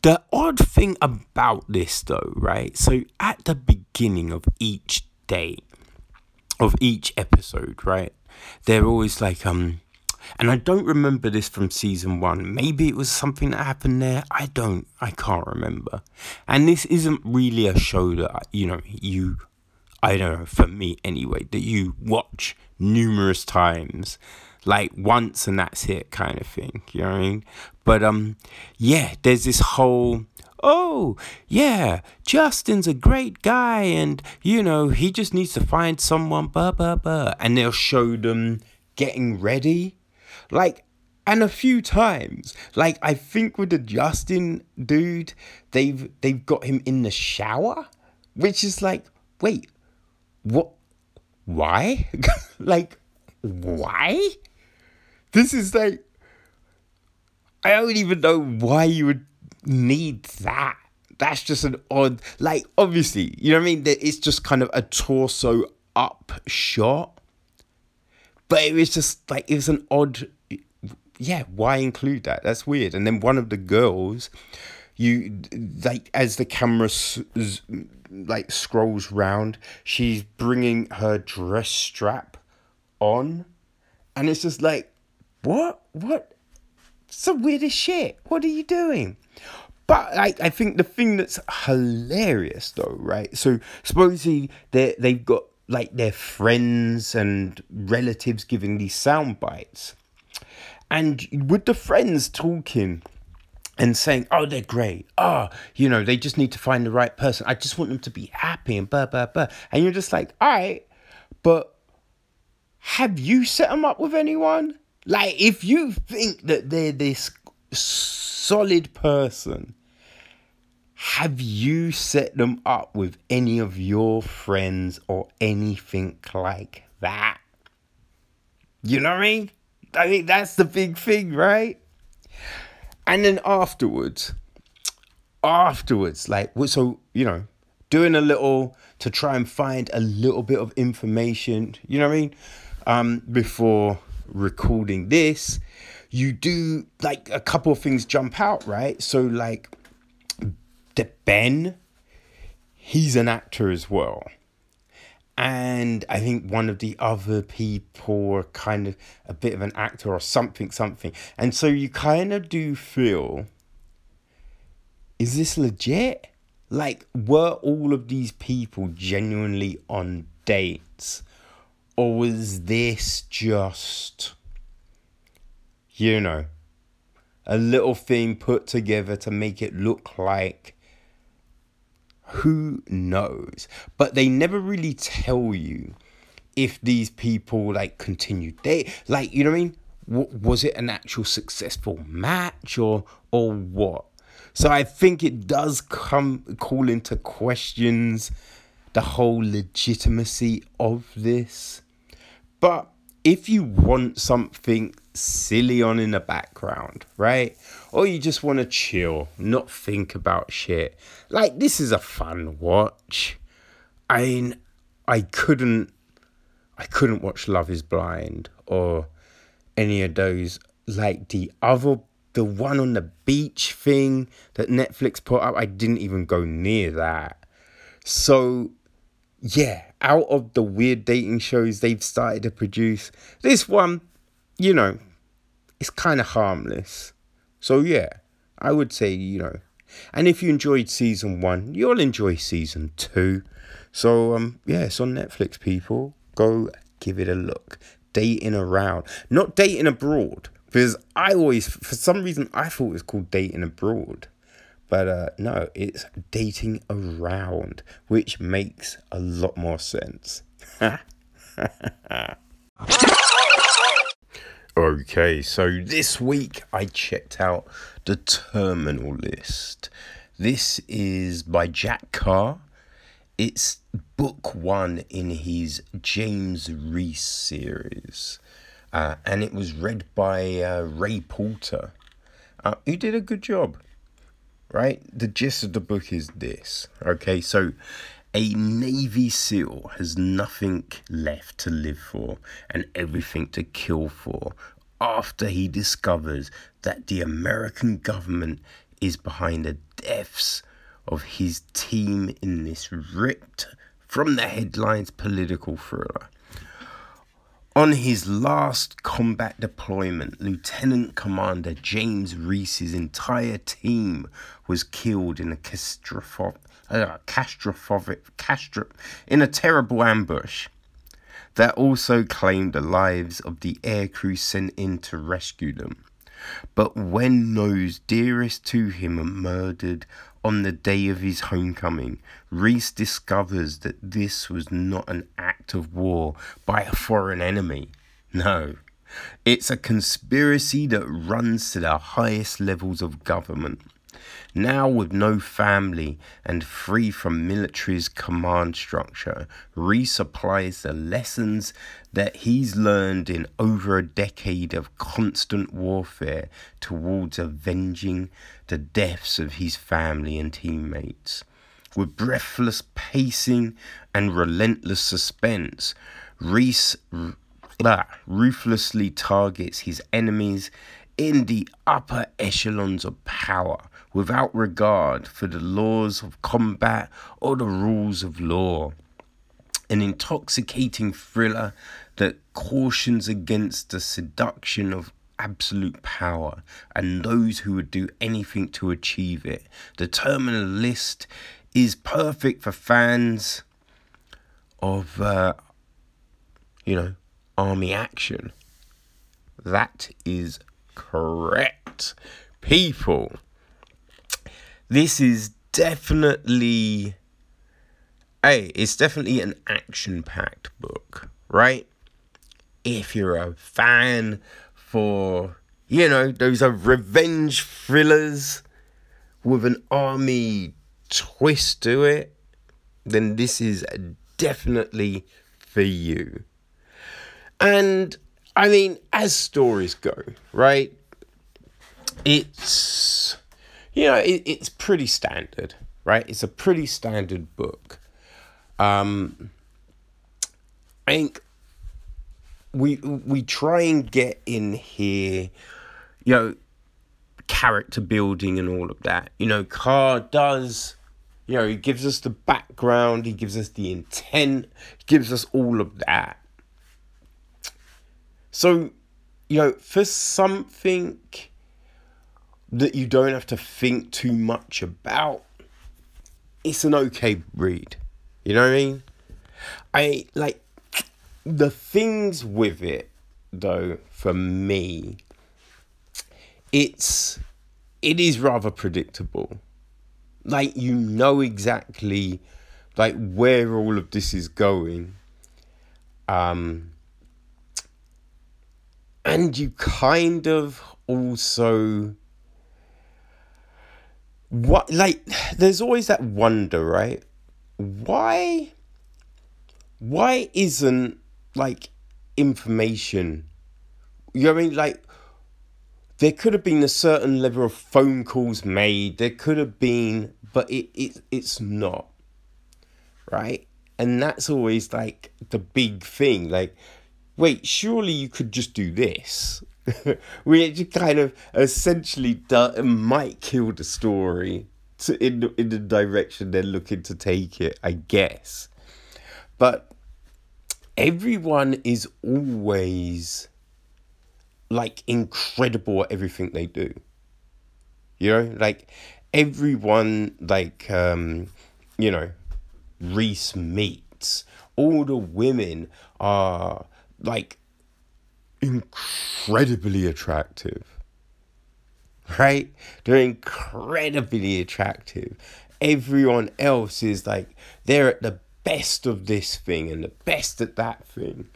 S1: The odd thing about this, though, right? So at the beginning of each date, of each episode, right? They're always like, um, and I don't remember this from season one. Maybe it was something that happened there. I don't, I can't remember. And this isn't really a show that, you know, you, I don't know, for me anyway, that you watch numerous times. Like once and that's it kind of thing. You know what I mean? But um yeah, there's this whole oh, yeah, Justin's a great guy and, you know, he just needs to find someone, blah, blah, blah. And they'll show them getting ready like, and a few times, like I think with the Justin dude, they've they've got him in the shower, which is like, wait, what? Why? (laughs) like, why? This is like, I don't even know why you would need that. That's just an odd, like, obviously, you know what I mean? It's just kind of a torso up shot. But it was just like, it was an odd, yeah, why include that? That's weird. And then one of the girls, you, like, as the camera, like, scrolls round, she's bringing her dress strap on. And it's just like, what? What? The weirdest shit. What are you doing? But like, I think the thing that's hilarious though, right? So supposedly they they've got like their friends and relatives giving these sound bites, and with the friends talking and saying, "Oh, they're great. Oh, you know, they just need to find the right person. I just want them to be happy and blah blah blah." And you're just like, "All right, but have you set them up with anyone? Like, if you think that they're this solid person, have you set them up with any of your friends or anything like that? You know what I mean? I think that's the big thing, right? And then afterwards, afterwards, like, so, you know, doing a little to try and find a little bit of information, you know what I mean? Um, before recording this, you do like a couple of things jump out, right? So, like, the Ben, he's an actor as well. And I think one of the other people were kind of a bit of an actor or something, something. And so you kind of do feel is this legit? Like, were all of these people genuinely on dates? Or was this just, you know, a little thing put together to make it look like who knows? But they never really tell you if these people like continued they like you know what I mean? W- was it an actual successful match or or what? So I think it does come call into questions the whole legitimacy of this. But if you want something silly on in the background, right? Or you just want to chill, not think about shit. Like this is a fun watch. I mean, I couldn't I couldn't watch Love is Blind or any of those like the other the one on the beach thing that Netflix put up. I didn't even go near that. So yeah, out of the weird dating shows they've started to produce, this one, you know, it's kind of harmless. So yeah, I would say, you know, and if you enjoyed season one, you'll enjoy season two. So um yeah, it's on Netflix, people. Go give it a look. Dating around. Not dating abroad. Because I always for some reason I thought it was called dating abroad. But uh, no, it's dating around, which makes a lot more sense. (laughs) okay, so this week I checked out the Terminal List. This is by Jack Carr. It's book one in his James Reese series. Uh, and it was read by uh, Ray Porter, uh, who did a good job right? The gist of the book is this. Okay, so a Navy SEAL has nothing left to live for and everything to kill for after he discovers that the American government is behind the deaths of his team in this ripped from the headlines political thriller. On his last combat deployment, Lieutenant Commander James Reese's entire team was killed in a catastrophic, uh, catastrophic, catastro- in a terrible ambush that also claimed the lives of the air crew sent in to rescue them. But when those dearest to him are murdered on the day of his homecoming, Reese discovers that this was not an act of war by a foreign enemy. No, it's a conspiracy that runs to the highest levels of government. Now, with no family and free from military's command structure, Reese applies the lessons that he's learned in over a decade of constant warfare towards avenging the deaths of his family and teammates. With breathless pacing and relentless suspense, Reese r- ah, ruthlessly targets his enemies in the upper echelons of power without regard for the laws of combat or the rules of law. An intoxicating thriller that cautions against the seduction of absolute power and those who would do anything to achieve it. The Terminal List is perfect for fans of, uh, you know, army action. That is correct, people. This is definitely. Hey, it's definitely an action packed book, right? If you're a fan for, you know, those are revenge thrillers with an army twist to it, then this is definitely for you. And I mean, as stories go, right? It's you know, it, it's pretty standard, right? It's a pretty standard book. Um, I think we we try and get in here, you know, character building and all of that. You know, Carr does, you know, he gives us the background, he gives us the intent, gives us all of that. So, you know, for something that you don't have to think too much about, it's an okay read. You know what I mean? I like the things with it though for me it's it is rather predictable like you know exactly like where all of this is going um and you kind of also what like there's always that wonder right? Why why isn't like information you know what i mean? Like there could have been a certain level of phone calls made there could have been but it, it it's not right? And that's always like the big thing like wait surely you could just do this which kind of essentially do, might kill the story to, in, the, in the direction they're looking to take it, I guess. But everyone is always like incredible at everything they do. You know, like everyone, like, um, you know, Reese meets, all the women are like incredibly attractive. Right? They're incredibly attractive. Everyone else is like, they're at the best of this thing and the best at that thing.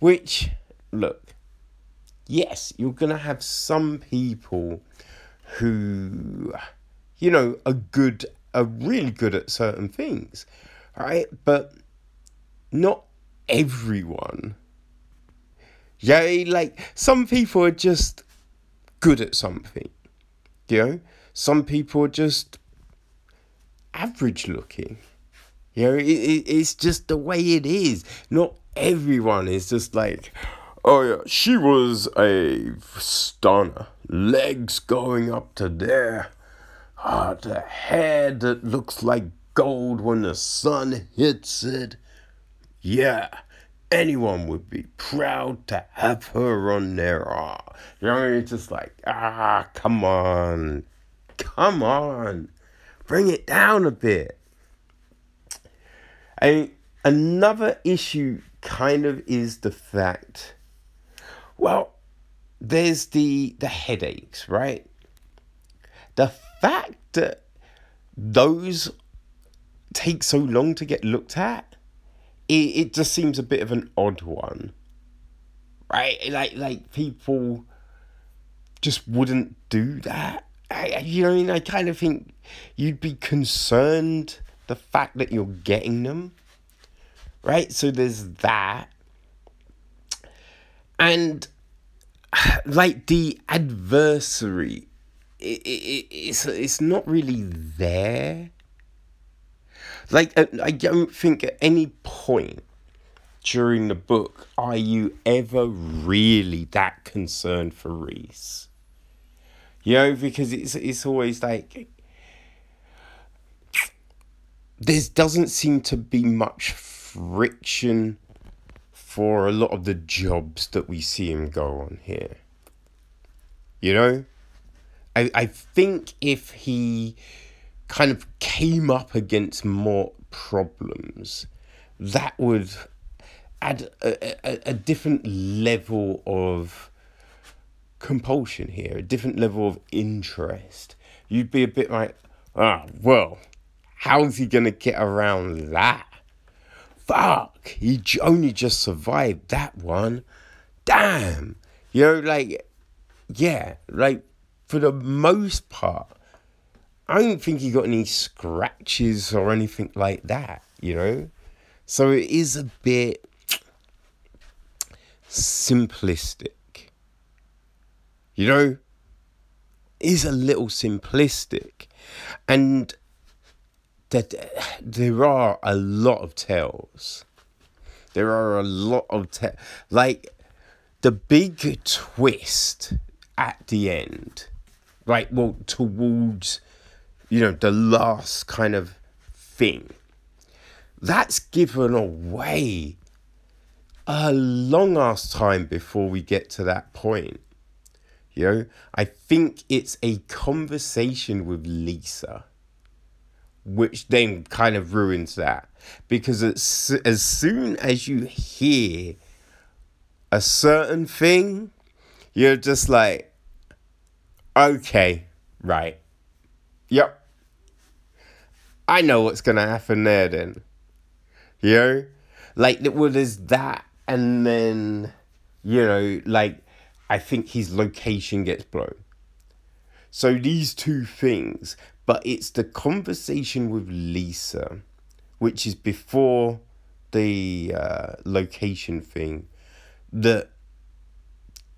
S1: Which, look, yes, you're going to have some people who, you know, are good, are really good at certain things, right? But not everyone yeah, like some people are just good at something. You know, some people are just average looking. You know, it, it, it's just the way it is. Not everyone is just like, oh yeah, she was a stunner. Legs going up to there. Ah, the hair that looks like gold when the sun hits it. Yeah, anyone would be proud to have her on their arm. You know, it's just like, ah, come on. Come on. Bring it down a bit. And another issue kind of is the fact, well, there's the the headaches, right? The fact that those take so long to get looked at it, it just seems a bit of an odd one right like like people just wouldn't do that I, you know, I, mean? I kind of think you'd be concerned the fact that you're getting them, right? So there's that, and (sighs) like the adversary, it, it, it's it's not really there. Like uh, I don't think at any point during the book are you ever really that concerned for Reese. You know, because it's it's always like there doesn't seem to be much friction for a lot of the jobs that we see him go on here. You know? I I think if he kind of came up against more problems, that would add a, a, a different level of compulsion here, a different level of interest. You'd be a bit like, ah, well, how's he gonna get around that? Fuck, he only just survived that one. Damn, you know, like, yeah, like for the most part, I don't think he got any scratches or anything like that, you know. So it is a bit simplistic. You know, is a little simplistic. And that there are a lot of tells. There are a lot of te- like the big twist at the end, right? Well, towards you know the last kind of thing. That's given away a long ass time before we get to that point. You know, I think it's a conversation with Lisa, which then kind of ruins that. Because it's, as soon as you hear a certain thing, you're just like, okay, right. Yep. I know what's going to happen there then. You know? Like, well, there's that, and then, you know, like, I think his location gets blown. So these two things, but it's the conversation with Lisa, which is before the uh, location thing, that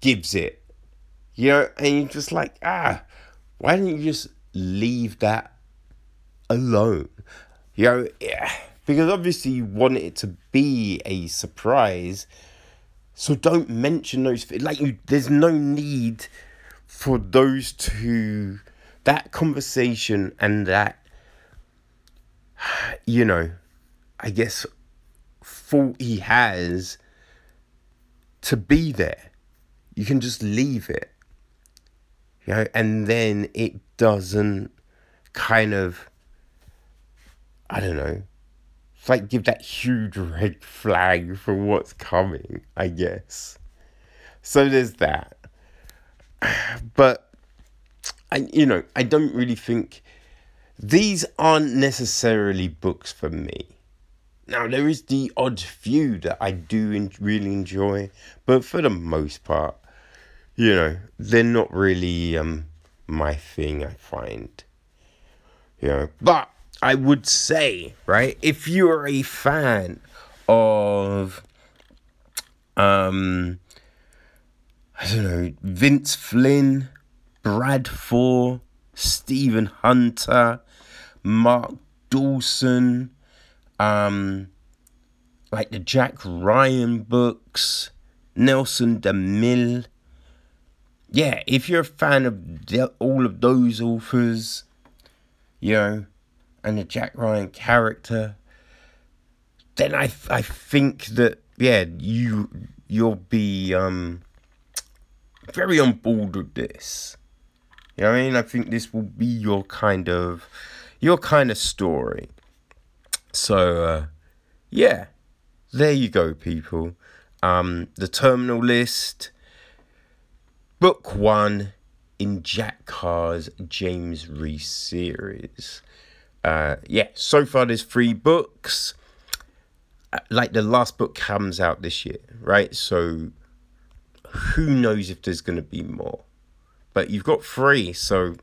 S1: gives it. You know, and you're just like, ah, why don't you just leave that alone? You know, yeah, because obviously you want it to be a surprise so don't mention those. Like you, there's no need for those two, that conversation and that, you know, I guess fault he has to be there. You can just leave it. You know, and then it doesn't kind of, I don't know, it's like give that huge red flag for what's coming, I guess. So there's that. (sighs) But I you know, I don't really think these aren't necessarily books for me. Now there is the odd few that I do really enjoy, but for the most part, you know, they're not really um my thing. I find, you know, but I would say, right, if you're a fan of um I don't know, Vince Flynn, Brad Thor, Stephen Hunter, Mark Dawson, um like the Jack Ryan books, Nelson DeMille. Yeah, if you're a fan of the, all of those authors, you know, and the Jack Ryan character, then I I think that yeah you you'll be um very on board with this. You know what I mean? I think this will be your kind of your kind of story. So uh, yeah, there you go, people. Um, the terminal list, book one in Jack Carr's James Reese series uh, yeah, so far there's three books. Uh, like the last book comes out this year, right? So who knows if there's going to be more? But you've got three, so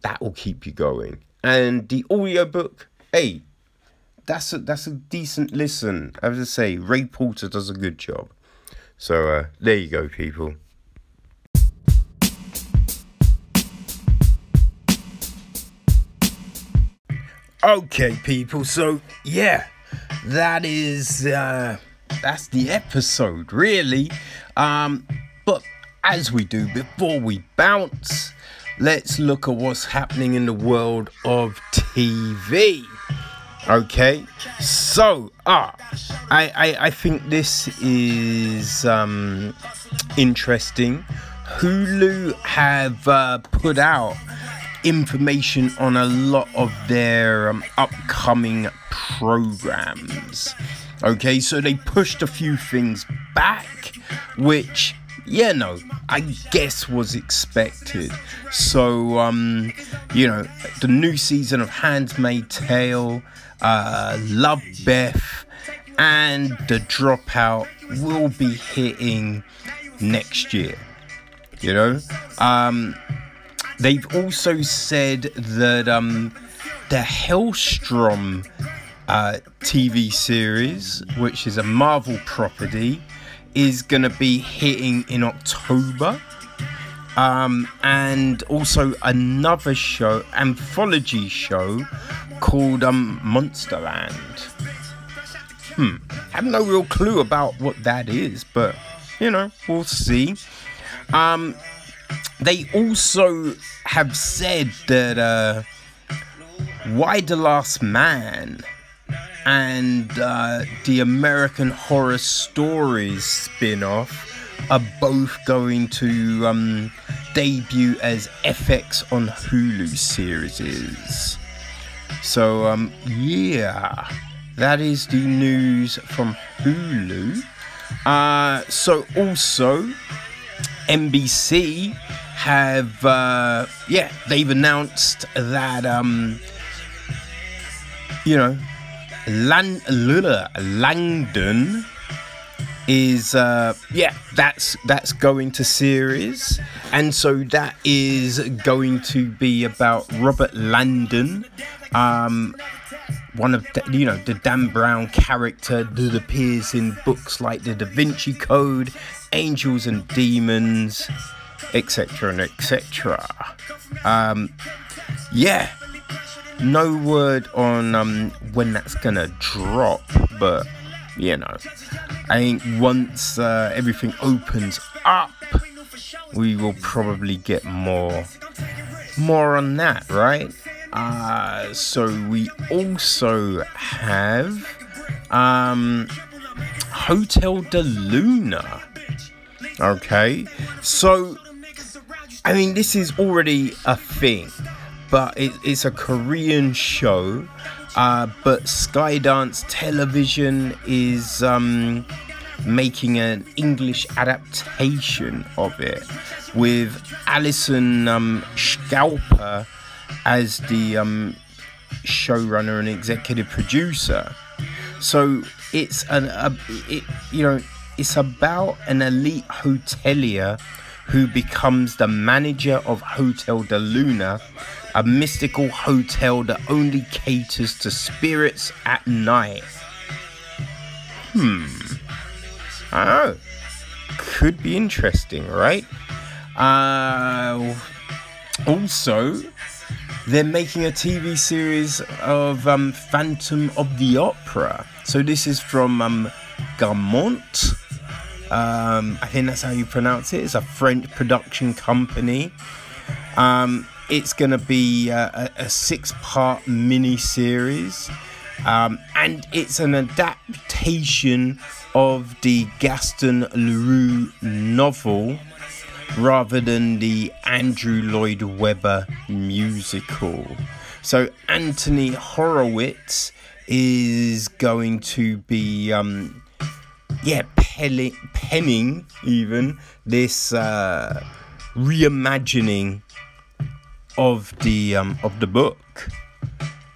S1: that will keep you going. And the audiobook, hey, that's a that's a decent listen. As I say, Ray Porter does a good job. So uh, there you go, people. Okay, people. So yeah, that is uh, that's the episode, really. Um, but as we do before we bounce, let's look at what's happening in the world of TV. Okay, so ah, I, I I think this is um interesting. Hulu have uh, put out information on a lot of their um, upcoming programs. Okay, so they pushed a few things back, which yeah, no, I guess was expected. So, um, you know, the new season of Handmaid's Tale, uh, Love Beth, and The Dropout will be hitting next year. You know, um, they've also said that um, the Helstrom uh, TV series, which is a Marvel property, is going to be hitting in October. Um, and also another show, anthology show called um, Monsterland. Hmm, have no real clue about what that is, but you know, we'll see. Um, they also have said that uh, Y the Last Man and uh, the American Horror Stories spin off are both going to um, debut as FX on Hulu series. So, um, yeah, that is the news from Hulu. Uh, so, also, NBC have, uh, yeah, they've announced that, um, you know, Lan- Langdon is uh yeah that's that's going to series. And so that is going to be about Robert Langdon um one of the, you know the dan brown character that appears in books like the da vinci code angels and demons etc and etc um yeah no word on um when that's gonna drop but you know I think once uh, everything opens up, we will probably get more, more on that, right? Uh, so we also have um, Hotel de Luna. Okay, so I mean this is already a thing, but it, it's a Korean show uh, but Skydance Television is um, making an English adaptation of it with Alison um, Schapker as the um, showrunner and executive producer. So it's an a, it, you know it's about an elite hotelier who becomes the manager of Hotel de Luna a mystical hotel that only caters to spirits at night. Hmm. I. Could be interesting, right? Uh, also, they're making a TV series of um, Phantom of the Opera. So this is from um. Um, I think that's how you pronounce it. It's a French production company. Um, it's going to be a, a six part mini series. Um, and it's an adaptation of the Gaston Leroux novel rather than the Andrew Lloyd Webber musical. So Anthony Horowitz is going to be, um, yeah, penning even this uh, reimagining of the um, of the book.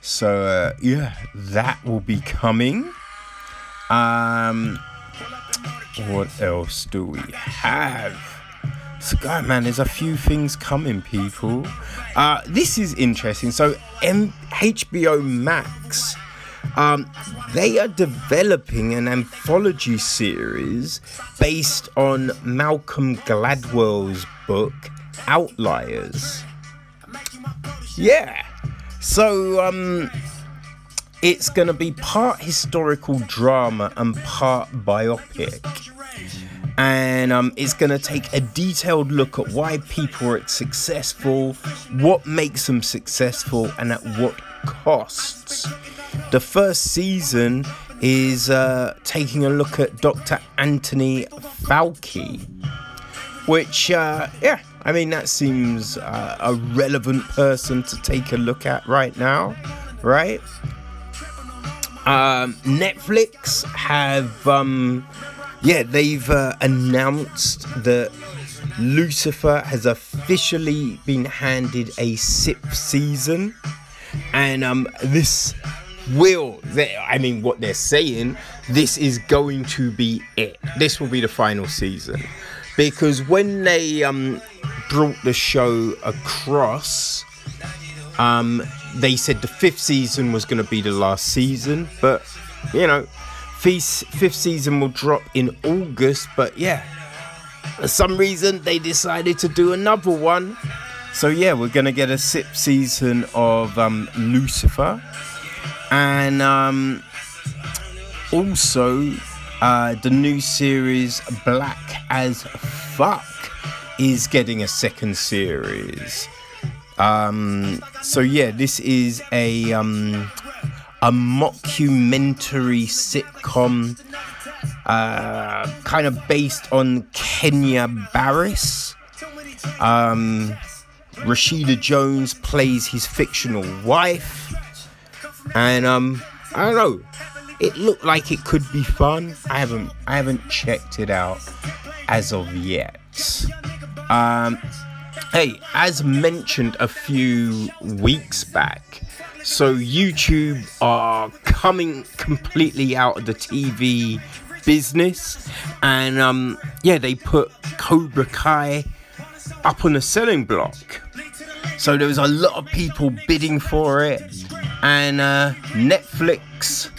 S1: So uh, yeah, that will be coming. Um, what else do we have? God, man, there's a few things coming, people. Uh, this is interesting. So, M- HBO Max, um, they are developing an anthology series based on Malcolm Gladwell's book Outliers. Yeah. So, um, it's going to be part historical drama and part biopic and um, it's going to take a detailed look at why people are successful, what makes them successful, and at what costs. The first season is uh, taking a look at Dr. Anthony Fauci, which, uh, yeah, I mean, that seems uh, a relevant person to take a look at right now, right? Um, Netflix have um, yeah, they've uh, announced that Lucifer has officially been handed a sixth season, and um, this will, I mean, what they're saying, this is going to be it. This will be the final season, because when they um brought the show across, um, they said the fifth season was going to be the last season, but you know Fifth, fifth season will drop in August, but yeah, for some reason they decided to do another one. So yeah, we're gonna get a sixth season of um, Lucifer, and um, also uh, the new series Black as Fuck is getting a second series. Um, so yeah, this is a um, a mockumentary sitcom uh, kind of based on Kenya Barris. Um, Rashida Jones plays his fictional wife, and um, I don't know. It looked like it could be fun. I haven't I haven't checked it out as of yet. Um, hey, as mentioned a few weeks back, so YouTube are coming completely out of the TV business, and um, yeah, they put Cobra Kai up on the selling block. So there was a lot of people bidding for it, and uh, Netflix,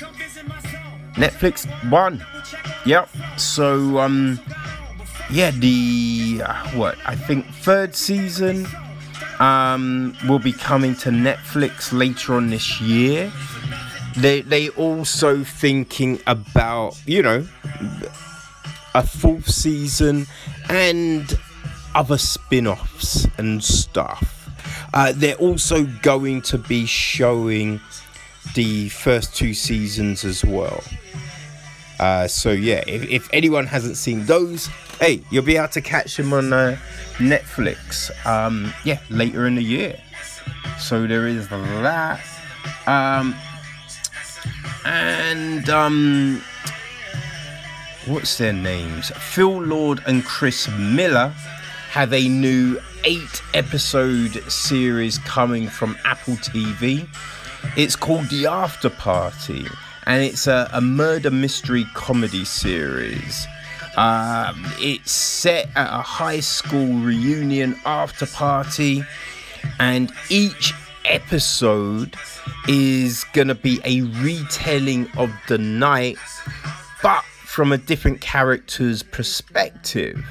S1: Netflix won. Yep. So um, yeah, the uh, what I think third season um, will be coming to Netflix later on this year. They they also thinking about you know a fourth season and other spin-offs and stuff. Uh, they're also going to be showing the first two seasons as well. Uh, so yeah, if, if anyone hasn't seen those, hey, you'll be able to catch them on uh, Netflix. Um, yeah, later in the year. So there is that. Um, and um, what's their names? Phil Lord and Chris Miller have a new eight episode series coming from Apple TV. It's called The After Party, and it's a, a murder mystery comedy series. Um, it's set at a high school reunion after party, and each episode is gonna be a retelling of the night, but from a different character's perspective.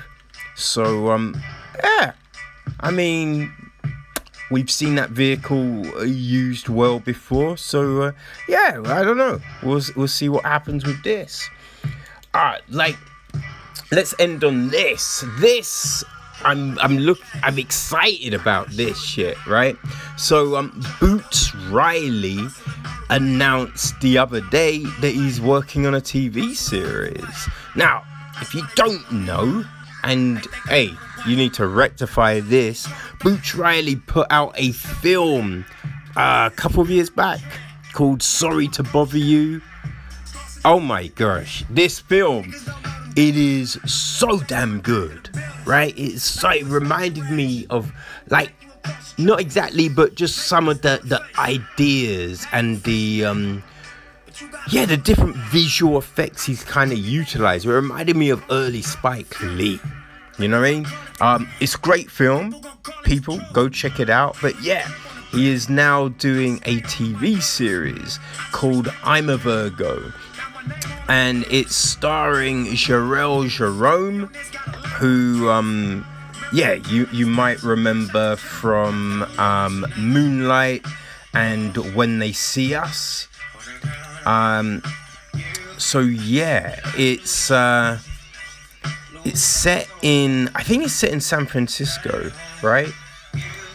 S1: So, um, yeah, I mean, we've seen that vehicle used well before, so uh, yeah, I don't know. We'll we'll see what happens with this. Uh, like let's end on this. This I'm I'm look I'm excited about this shit, right? So um Boots Riley announced the other day that he's working on a TV series. Now, if you don't know, and hey, you need to rectify this, Boots Riley put out a film uh, a couple of years back called Sorry to Bother You. Oh my gosh, this film it is so damn good, right? It's so it reminded me of like not exactly, but just some of the the ideas and the um yeah, the different visual effects he's kind of utilized. It reminded me of early Spike Lee, You know what I mean? Um, it's great film. People go check it out. But yeah, he is now doing a TV series called I'm a Virgo. And it's starring Jharrel Jerome, who, um, yeah, you, you might remember from um, Moonlight and When They See Us. Um, so yeah, it's uh, it's set in I think it's set in San Francisco, right?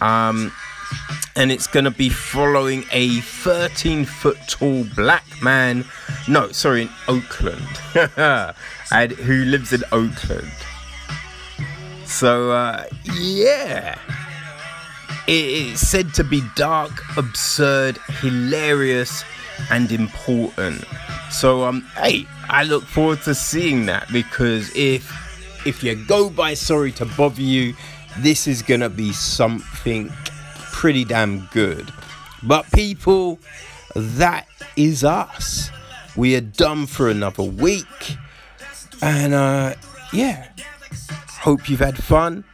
S1: Um, and it's gonna be following a 13 foot tall black man. No, sorry, in Oakland, (laughs) and who lives in Oakland. So uh, yeah. It is said to be dark, absurd, hilarious, and important. So um hey, I look forward to seeing that because if if you go by sorry to bother you, this is gonna be something pretty damn good. But people, that is us. We are done for another week. And uh yeah. Hope you've had fun.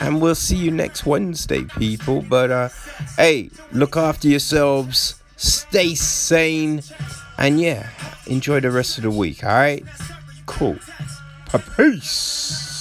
S1: And we'll see you next Wednesday, people. But uh hey, look after yourselves, stay sane, and yeah, enjoy the rest of the week, alright? Cool. Peace.